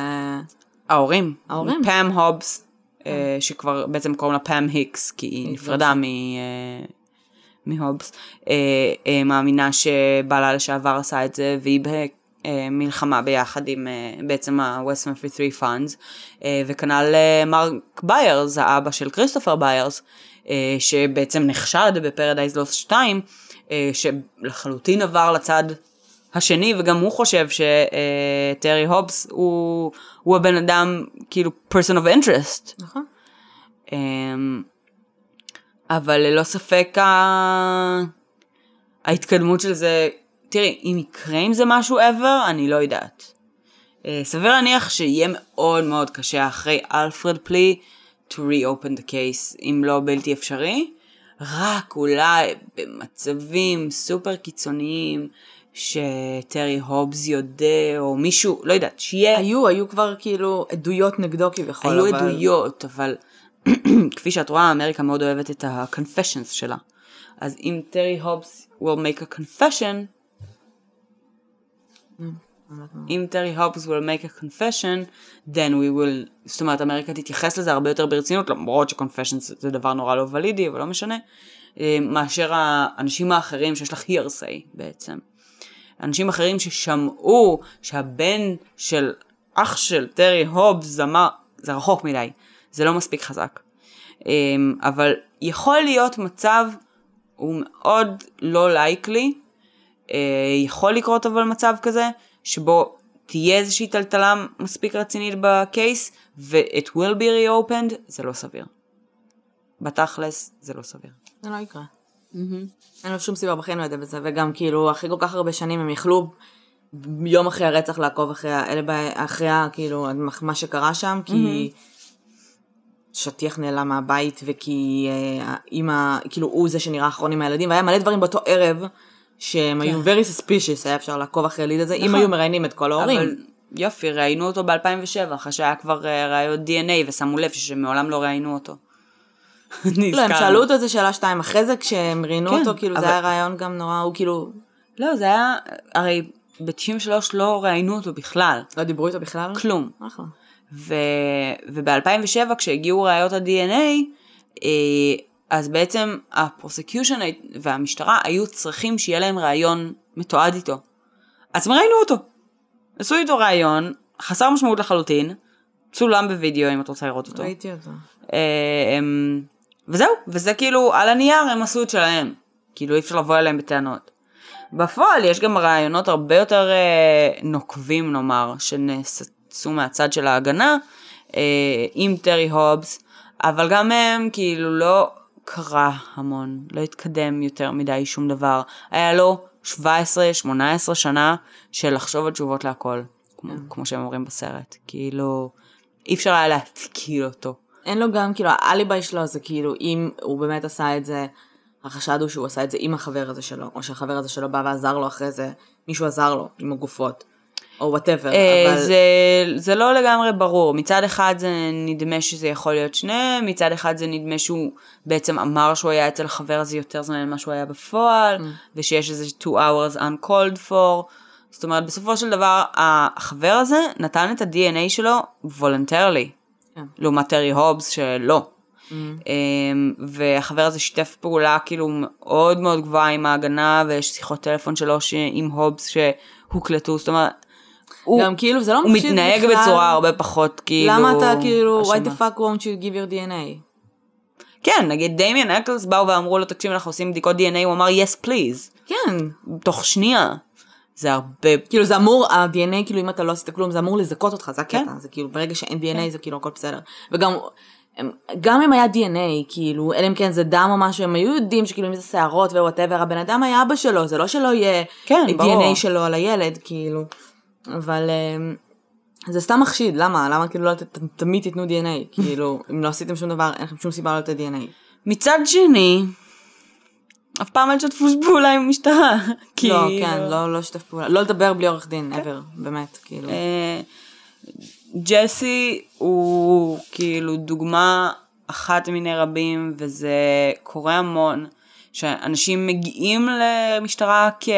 ההורים. ההורים. פאם הובס, אה, שכבר בעצם קוראים לה פאם היקס, כי היא נפרדה מ... מהובס, אה, אה, מאמינה שבעלה לשעבר עשה את זה, והיא במלחמה ביחד עם אה, בעצם ה-West Memphis 3 Funds, וכנ"ל מרק ביירס, האבא של כריסטופר ביירס, שבעצם נחשד ב Paradise Lost 2, אה, שלחלוטין עבר לצד השני, וגם הוא חושב שטרי הובס הוא, הוא הבן אדם, כאילו, person of interest. נכון. אבל ללא ספק ה... ההתקדמות של זה, תראי, אם יקרה עם זה משהו ever, אני לא יודעת. אה, סביר להניח שיהיה מאוד מאוד קשה אחרי אלפרד פלי to reopen the case, אם לא בלתי אפשרי, רק אולי במצבים סופר קיצוניים, שטרי הובס יודע, או מישהו, לא יודעת, שיהיה... היו, היו כבר כאילו עדויות נגדו כביכול, היו אבל... עדויות, אבל כפי שאת רואה, אמריקה מאוד אוהבת את ה-confessions שלה. אז אם טרי הובס will make a confession, אם טרי הובס will make a confession, then we will, זאת אומרת, אמריקה תתייחס לזה הרבה יותר ברצינות, למרות ש-confessions זה דבר נורא לא ולידי, אבל לא משנה, אה, מאשר האנשים האחרים שיש לך hearsay בעצם. אנשים אחרים ששמעו שהבן של אח של טרי הובס אמר, זה רחוק מדי. זה לא מספיק חזק. אמ, אבל יכול להיות מצב, הוא מאוד לא לייקלי, אה, יכול לקרות אבל מצב כזה, שבו תהיה איזושהי טלטלה מספיק רצינית בקייס, ו-it will be reopened, זה לא סביר. בתכלס, זה לא סביר. זה לא יקרה. אין לו שום סיבה בחיים לא יודע בזה, וגם כאילו אחרי כל כך הרבה שנים הם יכלו יום אחרי הרצח לעקוב אחרי, אחרי כאילו מה שקרה שם, כי שטיח נעלם מהבית וכי אה, האימא, כאילו הוא זה שנראה אחרון עם הילדים, והיה מלא דברים באותו ערב שהם היו very suspicious, היה אפשר לעקוב אחרי הליד הזה, אם נכון. היו מראיינים את כל ההורים. אבל יופי, ראיינו אותו ב-2007, אחרי שהיה כבר אה, ראיות DNA, ושמו לב שמעולם לא ראיינו אותו. לא, הם שאלו אותו איזה שאלה שתיים אחרי זה, כשהם ראיינו כן, אותו, כאילו אבל- זה היה רעיון גם נורא, הוא כאילו, לא, זה היה, הרי ב-93 לא ראיינו אותו בכלל, לא דיברו איתו בכלל? כלום. אחלה. ו... וב-2007 כשהגיעו ראיות ה-DNA, אה, אז בעצם הפרוסקיושן והמשטרה היו צריכים שיהיה להם ראיון מתועד איתו. אז הם ראיינו אותו. עשו איתו ראיון, חסר משמעות לחלוטין, צולם בווידאו אם את רוצה לראות אותו. ראיתי אותו. אה, וזהו, וזה כאילו, על הנייר הם עשו את שלהם. כאילו אי אפשר לבוא אליהם בטענות. בפועל יש גם רעיונות הרבה יותר אה, נוקבים נאמר, שנעשו מהצד של ההגנה, אה, עם טרי הובס, אבל גם הם כאילו לא קרה המון, לא התקדם יותר מדי שום דבר. היה לו 17-18 שנה של לחשוב על תשובות להכל, כמו, כמו שהם אומרים בסרט. כאילו, אי אפשר היה להתקיל אותו. אין לו גם, כאילו, האליבי שלו זה כאילו, אם הוא באמת עשה את זה, החשד הוא שהוא עשה את זה עם החבר הזה שלו, או שהחבר הזה שלו בא ועזר לו אחרי זה, מישהו עזר לו עם הגופות, או וואטאבר, אה, אבל... זה, זה לא לגמרי ברור. מצד אחד זה נדמה שזה יכול להיות שניהם, מצד אחד זה נדמה שהוא בעצם אמר שהוא היה אצל החבר הזה יותר זמן ממה שהוא היה בפועל, Mm. ושיש איזה 2 hours unaccounted for. זאת אומרת, בסופו של דבר, החבר הזה נתן את ה-DNA שלו voluntarily, כן. לעומת טרי הובס שלא. Mm. אמ, והחבר הזה שיתף פעולה כאילו מאוד מאוד גבוהה עם ההגנה, ויש שיחות טלפון שלו עם הובס שהוקלטו, זאת אומרת, הוא, גם כאילו, זה לא הוא מחשיד מתנהג בכלל. בצורה הרבה פחות כאילו... למה אתה כאילו, why the fuck won't you give your DNA? כן, נגיד דמיאן אקלס באו ואמרו לו, תקשיב, אנחנו עושים בדיקות DNA, הוא אמר, yes please, כן, תוך שנייה. זה הרבה... כאילו זה אמור, ה-DNA, כאילו אם אתה לא עשית כלום, זה אמור לזכות אותך, זה הקטע, כן. זה כאילו ברגע שאין DNA זה כאילו הכל בסדר. וגם, הם- גם אם היה DNA, כאילו, אלא אם כן זה דם או משהו, הם היו יודעים שכאילו אם זה שערות ו whatever, הבן אדם היה אבא שלו, זה לא שלא יהיה כן. DNA שלו על הילד, כאילו. אבל אמ, זה סתם מחשיד, למה? למה כאילו לא ת- תמיד תיתנו DNA? כאילו, אם לא עשיתם שום דבר, אין לכם שום סיבה לא לתת DNA. מצד שני, אף פעם אל תשתפו פעולה עם המשטרה. לא, כאילו- כן, לא, לא לשתף פעולה, לא לדבר בלי עורך דין, ever, באמת, כאילו. אה, ג'סי הוא כאילו דוגמה אחת מיני רבים, וזה קורה המון, שאנשים מגיעים למשטרה כ...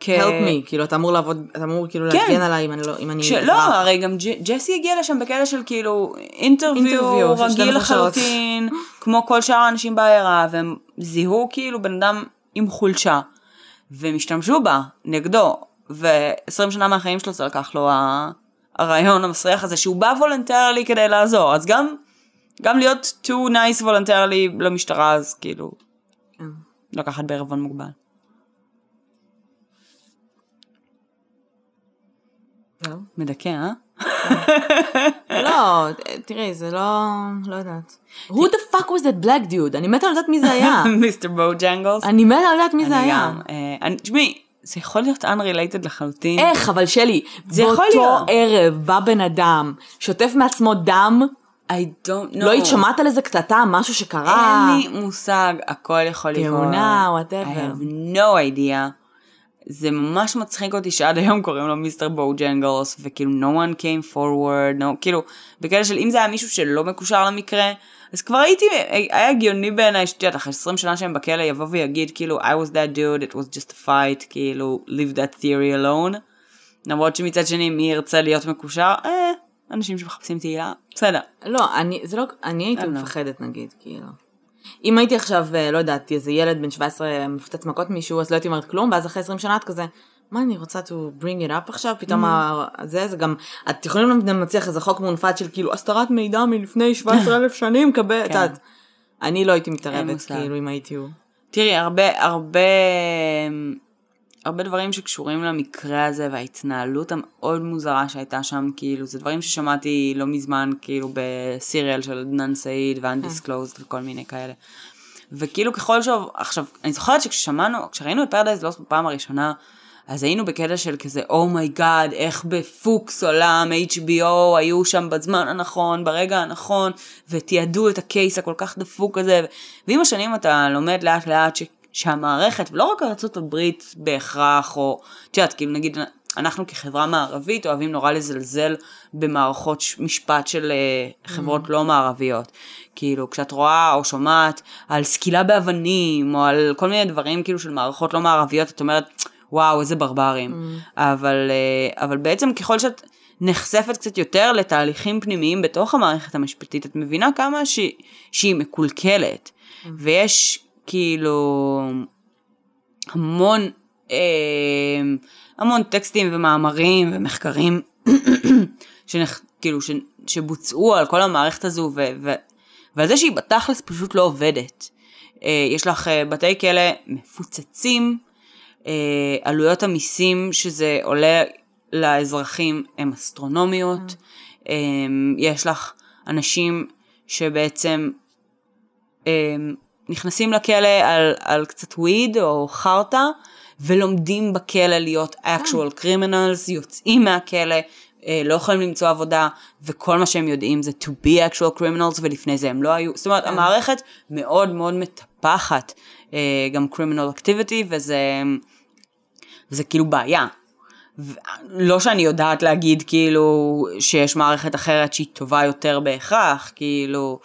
כ... help me, כאילו אתה אמור לעבוד, אתה אמור כאילו כן. להגן עליי אם אני לא, אם אני ש... לא, אזרח. הרי גם ג'- ג'סי הגיע לשם בקטע של כאילו interview רגיל 12 שעות. לחלוטין, כמו כל שאר האנשים בעיירה, והם זיהו כאילו בן אדם עם חולשה, והם השתמשו בה נגדו, ו-20 שנה מהחיים שלו זה לקח לו ה- הרעיון המסריח הזה, שהוא בא voluntarily כדי לעזור, אז גם, גם להיות too nice voluntarily למשטרה, אז כאילו, כן. לקחת בערבון מוגבל. זהו. מדכא, אה? לא, תראי, זה לא, לא יודעת. Who the fuck was that black dude? אני מתה לדעת מי זה היה. מיסטר בוג'נגלס. אני מתה לדעת מי זה אני היה. גם. אה, אני- תשמעי, זה יכול להיות unrelated לחלוטין. איך, אבל שלי, באותו. ערב בא בן אדם, שוטף מעצמו דם, I don't know. לא היית שמעת על איזה קטטה, משהו שקרה? אין לי מושג, הכל יכול לקרות. תאונה, I whatever. have no idea. זה ממש מצחיק אותי שעד היום קוראים לו מיסטר בוג'נגלס, וכאילו no one came forward, no, כאילו, בקטע של אם זה היה מישהו שלא מקושר למקרה, אז כבר הייתי, היה הגיוני בעיניי, שאת יודעת, אחרי 20 שנה שהם בכלא יבוא ויגיד כאילו, I was that dude, it was just a fight, כאילו, leave that theory alone. למרות שמצד שני, מי ירצה להיות מקושר? אה, אנשים שמחפשים תהילה, בסדר. לא, אני, זה לא, אני הייתי לא. מפחדת נגיד, כאילו. אם הייתי עכשיו, אה, לא יודעת, איזה ילד בן 17 מפוצץ מכות מישהו, אז לא הייתי אומרת כלום, ואז אחרי 20 שנה את כזה, מה אני רוצה to bring it up עכשיו, פתאום ה- זה, זה גם, את יכולים גם להציח איזה חוק מונפת של כאילו הסתרת מידע מלפני 17 אלף שנים, קבל, את יודעת. אני לא הייתי מתערבת. כאילו, אם הייתי הוא. תראי, הרבה, הרבה, הרבה דברים שקשורים למקרה הזה וההתנהלות המאוד מוזרה שהייתה שם, כאילו, זה דברים ששמעתי לא מזמן, כאילו, ב Serial של עדנאן סעיד ו Undisclosed וכל מיני כאלה. וכאילו ככל ש... עכשיו, אני זוכרת שכששמענו, כשראינו את Paradise Lost בפעם הראשונה, אז היינו בקטע של כזה, oh my god, oh איך בפוקס עולם HBO היו שם בזמן הנכון, ברגע הנכון, ותיעדו את ה case הכל כך דפוק הזה. ועם השנים אתה לומד לאט לאט ש... שהמערכת, ולא רק ארה"ב בהכרח, או, את יודעת, כאילו נגיד, אנחנו כחברה מערבית אוהבים נורא לזלזל במערכות משפט של uh, חברות mm. לא מערביות. כאילו, כשאת רואה או שומעת על סקילה באבנים, או על כל מיני דברים כאילו של מערכות לא מערביות, את אומרת, וואו, איזה ברברים. Mm. אבל, uh, אבל בעצם ככל שאת נחשפת קצת יותר לתהליכים פנימיים בתוך המערכת המשפטית, את מבינה כמה ש... שהיא מקולקלת. Mm. ויש כאילו המון, אה, המון טקסטים ומאמרים ומחקרים שנח, כאילו, ש, שבוצעו על כל המערכת הזו ו, ו, ועל זה שהיא בתכלס פשוט לא עובדת. אה, יש לך אה, בתי כלא מפוצצים, אה, עלויות המיסים שזה עולה לאזרחים הן אסטרונומיות, אה, יש לך אנשים שבעצם אה, נכנסים לכלא על, על קצת וויד או חרטא, ולומדים בכלא להיות actual criminals, יוצאים מהכלא, אה, לא יכולים למצוא עבודה, וכל מה שהם יודעים זה to be actual criminals, ולפני זה הם לא היו, זאת אומרת, כן. המערכת מאוד מאוד מטפחת אה, גם criminal activity, וזה, וזה כאילו בעיה. לא שאני יודעת להגיד כאילו שיש מערכת אחרת שהיא טובה יותר בהכרח, כאילו,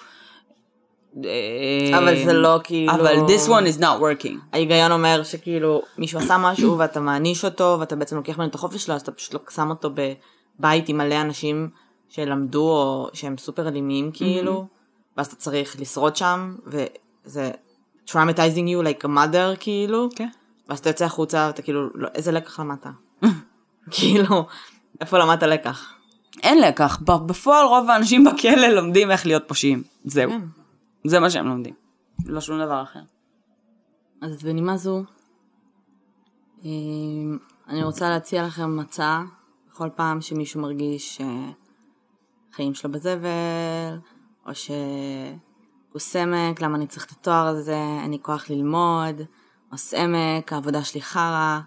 אבל זה לא כאילו... אבל this one is not working. ההיגיון אומר שכאילו מישהו עשה משהו ואתה מעניש אותו ואתה בעצם לוקח ממנו את החופש שלו אז אתה פשוט לא שם אותו בבית עם מלא אנשים שלמדו או שהם סופר אלימים כאילו ואז אתה צריך לשרוד שם וזה traumatizing you like a mother כאילו כן. ואז אתה יוצא החוצה ואתה כאילו לא, איזה לקח למדת? כאילו איפה למדת לקח? אין לקח, בפועל רוב האנשים בכלא לומדים איך להיות פושעים, זהו. כן. זה מה שהם לומדים, לא שום דבר אחר. אז בנימה זו, אמ, אני רוצה להציע לכם הצעה, בכל פעם שמישהו מרגיש שחיים שלו בזבל, או שהוא סמק, למה אני צריך את התואר הזה, אין לי כוח ללמוד, או סמק, העבודה שלי חרא,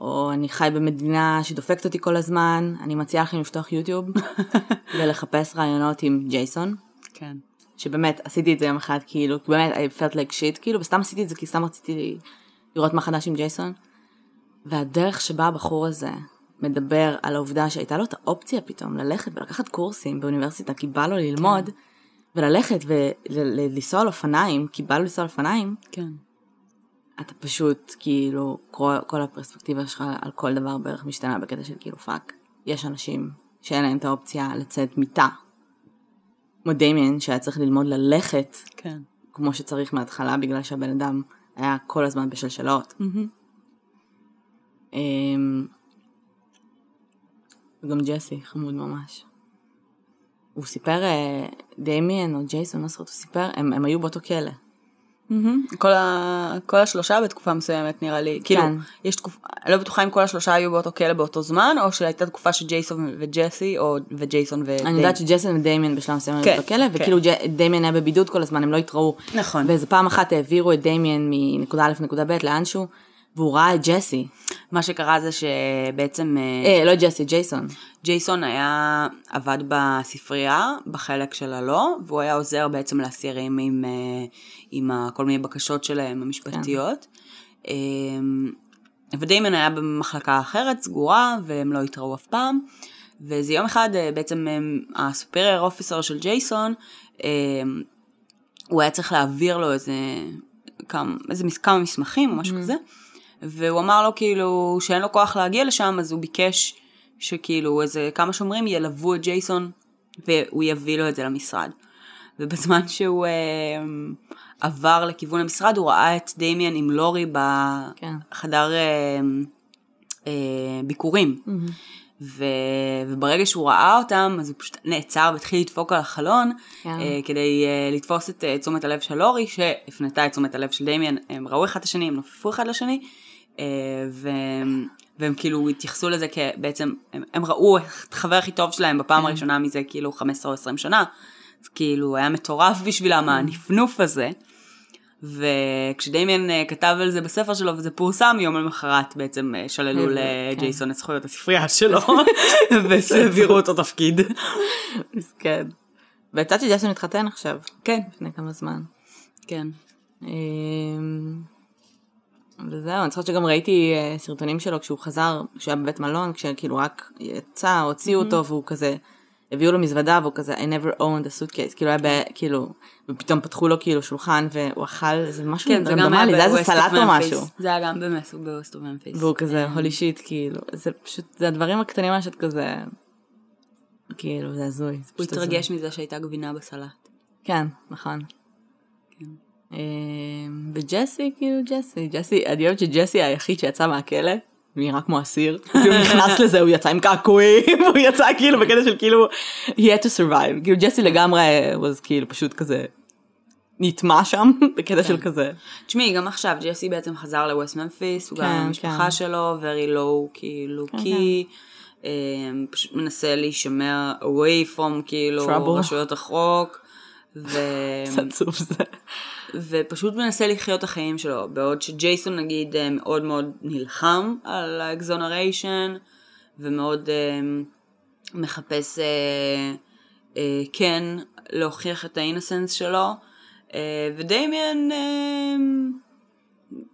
או אני חי במדינה שדופקת אותי כל הזמן, אני מציעה לכם לפתוח יוטיוב ולחפש רעיונות עם ג'ייסון. כן. שבאמת עשיתי את זה יום אחד כאילו, באמת I felt like shit כאילו, וסתם עשיתי את זה כי סתם רציתי לראות מה חדש עם ג'ייסון. והדרך שבה הבחור הזה מדבר על העובדה שהייתה לו את האופציה פתאום ללכת ולקחת קורסים באוניברסיטה כי בא לו ללמוד, כן. וללכת ולנסוע על אופניים, כי בא לו לנסוע על אופניים, כן. אתה פשוט כאילו, כל, כל הפרספקטיבה שלך על כל דבר בערך משתנה בקטע של כאילו fuck, יש אנשים שאין להם את האופציה לצאת מהמיטה כמו דמיאן שהיה צריך ללמוד ללכת כן. כמו שצריך מההתחלה בגלל שהבן אדם היה כל הזמן בשלשלאות. Mm-hmm. וגם ג'סי חמוד ממש. הוא סיפר, אה, דמיין או ג'ייסון, לא זוכרת, הוא סיפר, הם, הם היו באותו כלא. Mm-hmm. כל, ה... כל השלושה בתקופה מסוימת נראה לי. כאילו, כן. כאילו, יש תקופה, אני לא בטוחה אם כל השלושה היו באותו כלא באותו זמן, או שהייתה תקופה שג'ייסון וג'סי, או וג'ייסון ודיימן. אני יודעת שג'ייסון ודיימן בשלב מסוים היו כן, באותו כלא, כן. וכאילו דיימן היה בבידוד כל הזמן, הם לא התראו. נכון. ואיזה פעם אחת העבירו את דיימן מנקודה א' לנקודה ב' לאנשהו. והוא ראה את ג'סי. מה שקרה זה שבעצם... אה, אה לא ג'סי, ג'ייסון. ג'ייסון היה, עבד בספרייה, בחלק של הלא, והוא היה עוזר בעצם לאסירים עם, אה, עם כל מיני בקשות שלהם המשפטיות. כן. ודיימן היה במחלקה אחרת, סגורה, והם לא התראו אף פעם. ואיזה יום אחד בעצם הסופרייר אופיסר של ג'ייסון, הוא היה צריך להעביר לו איזה כמה, איזה כמה מסמכים או משהו mm-hmm. כזה. והוא אמר לו כאילו שאין לו כוח להגיע לשם, אז הוא ביקש שכאילו איזה כמה שומרים ילוו את ג'ייסון והוא יביא לו את זה למשרד. ובזמן שהוא אה, עבר לכיוון המשרד הוא ראה את דמיאן עם לורי בחדר כן. אה, אה, ביקורים. Mm-hmm. ו... וברגע שהוא ראה אותם, אז הוא פשוט נעצר והתחיל לדפוק על החלון, yeah. כן. uh, כדי uh, לתפוס את uh, תשומת הלב של לורי, שהפנתה את תשומת הלב של דמיאן, הם ראו אחד את השני, הם נופפו אחד לשני, אה, והם, והם כאילו התייחסו לזה כבעצם, הם, הם ראו את החבר הכי טוב שלהם בפעם הראשונה מזה כאילו 15 או 20 שנה, אז כאילו היה מטורף בשבילם הנפנוף הזה. וכשדמיין אה, כתב על זה בספר שלו וזה פורסם, יום למחרת בעצם אה, שללו לג'ייסון את זכויות הספרייה שלו, והעבירו אותו תפקיד. מסכן. ויצאת שג'ייסון התחתן עכשיו. כן. לפני כמה זמן. כן. וזהו, אני זוכרת שגם ראיתי אה, סרטונים שלו כשהוא חזר, כשהוא היה בבית מלון, כשכאילו רק יצא, הוציאו אותו והוא כזה, הביאו לו מזוודה והוא כזה, I never owned a suitcase, כאילו היה ב... כאילו, ופתאום פתחו לו כאילו שולחן והוא אכל איזה משהו כן, זה גם היה איזה סלט או. משהו. זה היה גם במס- בווסט אוף ממפיס. והוא כזה, הולי שיט, כאילו, זה פשוט, זה הדברים הקטנים האלה שאת כזה, כאילו, זה הזוי. הוא. התרגש מזה שהייתה גבינה בסלט. כן, נכון. כן. אמ, וג'סי, כאילו ג'סי, ג'סי, אני אוהבת שג'סי היחיד שיצא מהכלא, נראה כמו אסיר, כאילו הוא נכנס לזה, הוא יצא עם קעקועים, הוא יצא כאילו בקטע של כאילו, he had to survive, כאילו ג'סי לגמרי was כאילו פשוט כזה, נטמע שם, בקטע של כזה, תשמעי, גם עכשיו ג'סי בעצם חזר לווסט ממפיס, הוא גם כן, עם המשפחה כן. שלו, very low, כאילו, כי פשוט מנסה להישמר away from, כאילו. רשויות החוק, ו... קצת עצוב זה. ופשוט מנסה לחיות את החיים שלו, בעוד שג'ייסון נגיד אה, מאוד מאוד נלחם על ה exoneration, ומאוד אה, מחפש אה, אה, כן להוכיח את ה innocence שלו, אה, ודמיאן אה,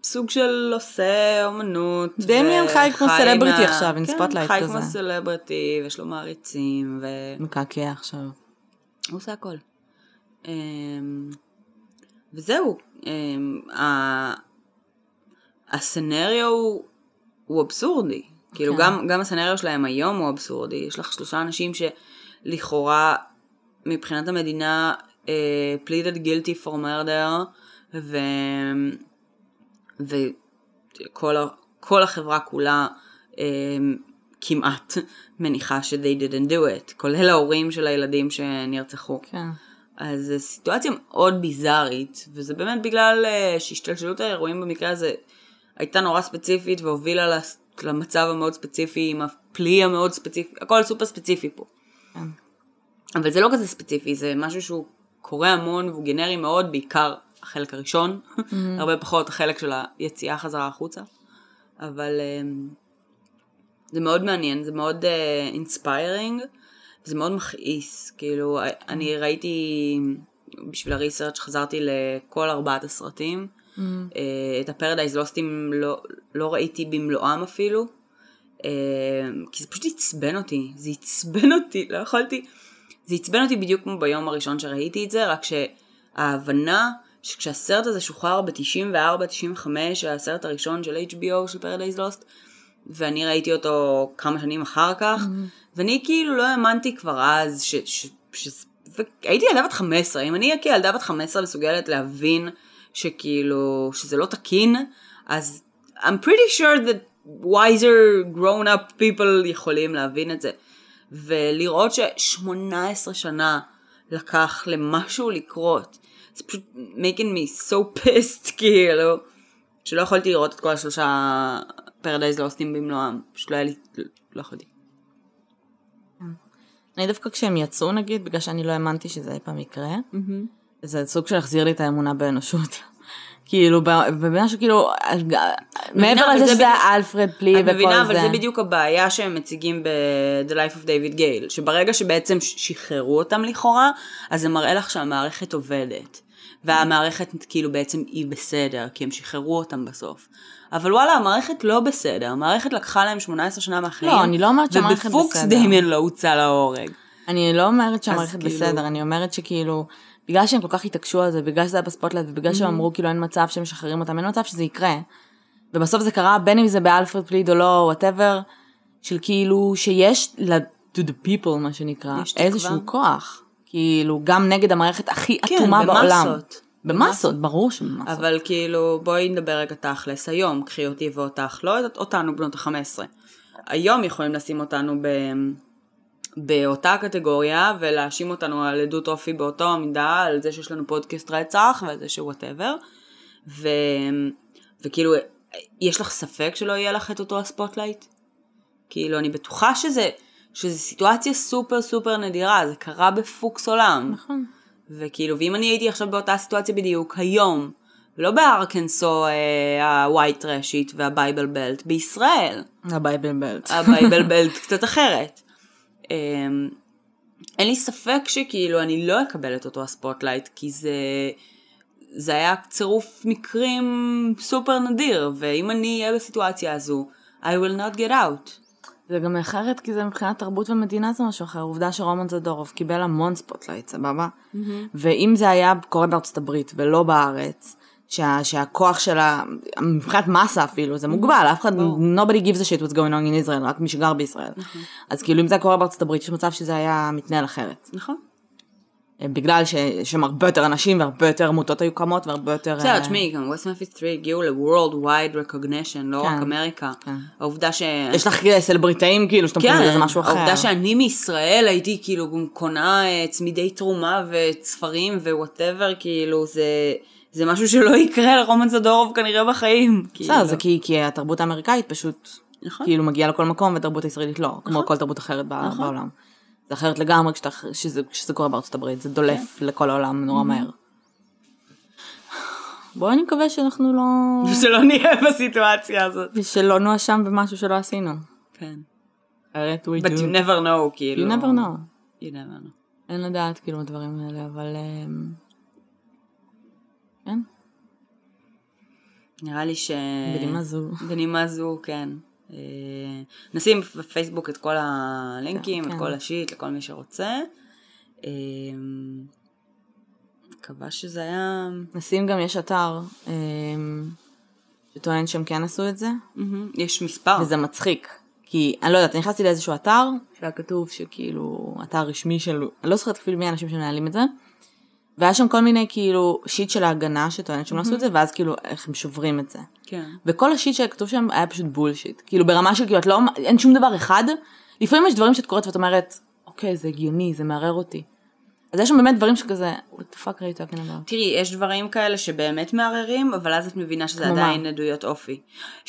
סוג של עושה אומנות. דמיאן חי כמו celebrity מה- עכשיו, עם כן, spotlight חי כזה. כמו celebrity, ויש לו מעריצים, ו... מקעקע עכשיו. הוא עושה הכל. אמ, וזהו, אמ, ה- הסצנריו הוא- הוא אבסורדי. כאילו כן. גם, גם הסצנריו שלהם היום הוא אבסורדי. יש לך שלושה אנשים שלכאורה מבחינת המדינה uh, pleaded guilty for murder ו... וכל. כל החברה כולה um, כמעט מניחה ש- they didn't do it, כולל ההורים של הילדים שנרצחו. כן. אז זו סיטואציה מאוד ביזארית, וזה באמת בגלל uh, שהשתלשלות האירועים במקרה הזה הייתה נורא ספציפית והובילה למצב המאוד ספציפי עם הפלי המאוד ספציפי, הכל סופר ספציפי פה. כן. אבל זה לא כזה ספציפי, זה משהו שהוא קורה המון והוא גנרי מאוד, בעיקר החלק הראשון, הרבה פחות החלק של היציאה חזרה החוצה. אבל um, זה מאוד מעניין, זה מאוד inspiring, זה מאוד מכעיס. כאילו, אני ראיתי, בשביל ה research חזרתי לכל ארבעת הסרטים. Mm. אה, את הפרדייז לוסטים לא, לא ראיתי במלואם אפילו, אה, כי זה פשוט עצבן אותי, זה עצבן אותי, לא יכולתי, זה עצבן אותי בדיוק כמו ביום הראשון שראיתי את זה, רק שההבנה שכשהסרט הזה שוחרר ב-94-95, הסרט הראשון של HBO של פרדייז לוסט, ואני ראיתי אותו כמה שנים אחר כך, ואני כאילו לא האמנתי כבר אז ש... ש, ש והייתי ילדה בת 15, אם אני כילדה בת 15 מסוגלת להבין שכאילו, שזה לא תקין, אז I'm pretty sure that wiser grown up people יכולים להבין את זה. ולראות ש-18 שנה לקח למשהו לקרות, זה פשוט making me so pissed, כאילו, שלא יכולתי לראות את כל השלושה פרדייז לוסטים במלואם, פשוט לא היה לי, לא יכולתי. אני דווקא כשהם יצאו נגיד, בגלל שאני לא האמנתי שזה אי פעם יקרה, זה סוג של החזיר לי את האמונה באנושות. כאילו, במשהו כאילו, מעבר לזה זה שזה אלפרד פלי את וכל זה. מבינה, אבל זה בדיוק הבעיה שהם מציגים ב-The Life of David Gale, שברגע שבעצם שחררו אותם לכאורה, אז זה מראה לך שהמערכת עובדת. והמערכת כאילו בעצם היא בסדר, כי הם שחררו אותם בסוף. אבל וואלה, המערכת לא בסדר, המערכת לקחה להם 18 שנה מהחיים. לא, אני לא אומרת שהמערכת ובפוקס בסדר. דמיאן לא הוצא להורג. אני לא אומרת שהמערכת כאילו- בסדר, אני אומרת שכאילו, בגלל שהם כל כך התעקשו על זה, בגלל שזה היה ב spotlight, ובגלל שהם אמרו כאילו אין מצב שהם משחררים אותם, אין מצב שזה יקרה. ובסוף זה קרה, בין אם זה ב Alford plea או לא, whatever, של כאילו, שיש ל- to the people, מה שנקרא. איזשהו כוח. כאילו, גם נגד המערכת הכי כן, אטומה בעולם. במסות. במסות, ברור שבמסות. אבל כאילו, בואי נדבר רגע תכלס. היום, קחי אותי ואותך, לא את- אותנו בנות ה-15. היום יכולים לשים אותנו ב... באותה קטגוריה ולהאשים אותנו על עדות אופי באותו מידה, על זה שיש לנו פודקאסט רצח ועל זה ש whatever. ו... וכאילו יש לך ספק שלא יהיה לך את אותו ה spotlight? כאילו, אני בטוחה שזה, שזה סיטואציה סופר סופר נדירה, זה קרה בפוקס עולם. נכון. וכאילו, ואם אני הייתי עכשיו באותה סיטואציה בדיוק, היום, ולא בארקנסו הווייט ראשית והבייבל בלט, בישראל, הבייבל בלט. הבייבל בלט קצת אחרת. אה, אין לי ספק שכאילו אני לא אקבל את אותו ה spotlight, כי זה, זה היה צירוף מקרים סופר נדיר, ואם אני אהיה בסיטואציה הזו, I will not get out. זה גם אחרת, כי זה מבחינת תרבות ומדינה זה משהו אחר. עובדה שרומן זדורוב קיבל המון spotlight, סבבה? ואם זה היה קורה בארצות הברית ולא בארץ, שה, שהכוח שלה, מבחינת מסה אפילו, זה מוגבל, אף אחד, nobody gives a shit what's going on in Israel, רק מי שגר בישראל. אז כאילו אם זה היה קורה בארצות הברית, יש מצב שזה היה מתנהל אחרת. נכון. בגלל שיש שם הרבה יותר אנשים והרבה יותר עמותות היו קמות והרבה יותר... בסדר, אה, תשמעי, גם West Memphis 3 הגיעו ל- worldwide recognition, לא רק כן. אמריקה. כן. העובדה ש... יש לך סלבריטאים כאילו שאתה מבין, זה משהו אחר. העובדה שאני מישראל הייתי כאילו קונה אה, צמידי תרומה וספרים ו whatever, כאילו זה, זה משהו שלא יקרה לרומן זדורוב כנראה בחיים. בסדר, כאילו. זה כי, התרבות האמריקאית פשוט נכון. כאילו מגיעה לכל מקום והתרבות הישראלית לא, כמו כל תרבות אחרת נכון. בעולם. זה אחרת לגמרי כשאתה, שזה, כשזה קורה בארצות הברית, זה דולף כן. לכל העולם נורא מהר. בואי נקווה שאנחנו לא... שלא נהיה בסיטואציה הזאת. שלא נואשם במשהו שלא עשינו. כן. But you never know, כאילו. You never know. You never know. אין לדעת כאילו הדברים האלה, אבל... אמ, כן, נראה לי ש... בנימה זו. בנימה זו, כן. אה, נשים בפייסבוק את כל הלינקים, כן, את כן. כל השיט, לכל מי שרוצה. אה, מקווה שזה היה... נשים גם, יש אתר אמ, שטוען שהם כן עשו את זה, יש מספר. וזה מצחיק. כי אני לא יודעת, אני נכנסתי לאיזשהו אתר, שהיה כתוב שכאילו, אתר רשמי של, אני לא זוכרת אפילו מי האנשים שמנהלים את זה, והיה שם כל מיני כאילו שיט של ההגנה שטוענת שהם לא עשו את זה, ואז כאילו איך הם שוברים את זה. כן. וכל השיט שכתוב שם היה פשוט בולשיט. כאילו ברמה של כאילו, את לא, אין שום דבר אחד, לפעמים יש דברים שאת קוראת ואת אומרת, אוקיי, זה הגיוני, זה מערער אותי. אז יש שם באמת דברים שכזה, what the fuck are you talking about? תראי, יש דברים כאלה שבאמת מערערים, אבל אז את מבינה שזה כמו מה? עדיין עדויות אופי.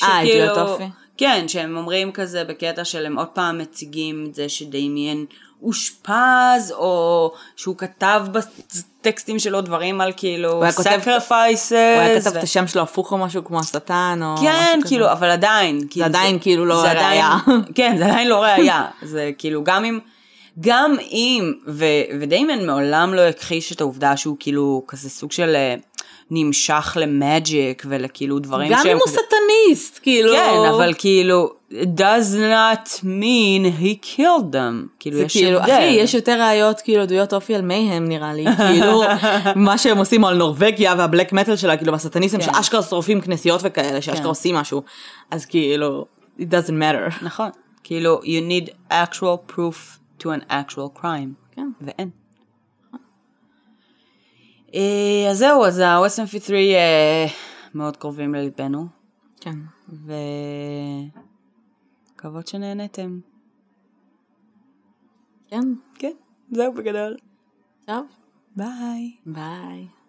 אה, עדויות אופי? כן, שהם אומרים כזה בקטע של הם עוד פעם מציגים את זה שדמיין אושפז, או שהוא כתב בטקסטים שלו דברים על כאילו sacrifices. הוא היה כתב ו- את השם שלו הפוך או משהו כמו השטן, או כן, משהו כזה. כאילו, אבל עדיין. כאילו, עדיין כאילו לא זה ראייה. כן, זה עדיין לא ראייה. זה כאילו, גם אם, גם אם, ו, ודמיאן מעולם לא הכחיש את העובדה שהוא כאילו כזה סוג של אה, נמשך ל magic ולכאילו דברים גם שהם אם הוא כזה... satanist, כאילו. כן, אבל כאילו, does not mean he killed them. כאילו, יש כאילו, הבדל. אחי, יש יותר ראיות כאילו עדויות אופי על מייהם נראה לי, כאילו, מה שהם עושים על נורבגיה וה black metal שלה, כאילו בסטניסטים כן. שאשכרה שורפים כנסיות וכאלה, שאשכרה כן. עושים משהו, אז כאילו, it doesn't matter. נכון. כאילו, you need actual proof to an actual crime. כן. ואין. אה, אז זהו, אז ה-OSMP3 אה, מאוד קרובים לליבנו, כן. ומקוות שנהנתם. כן, כן, זהו בגדול. טוב, ביי. ביי.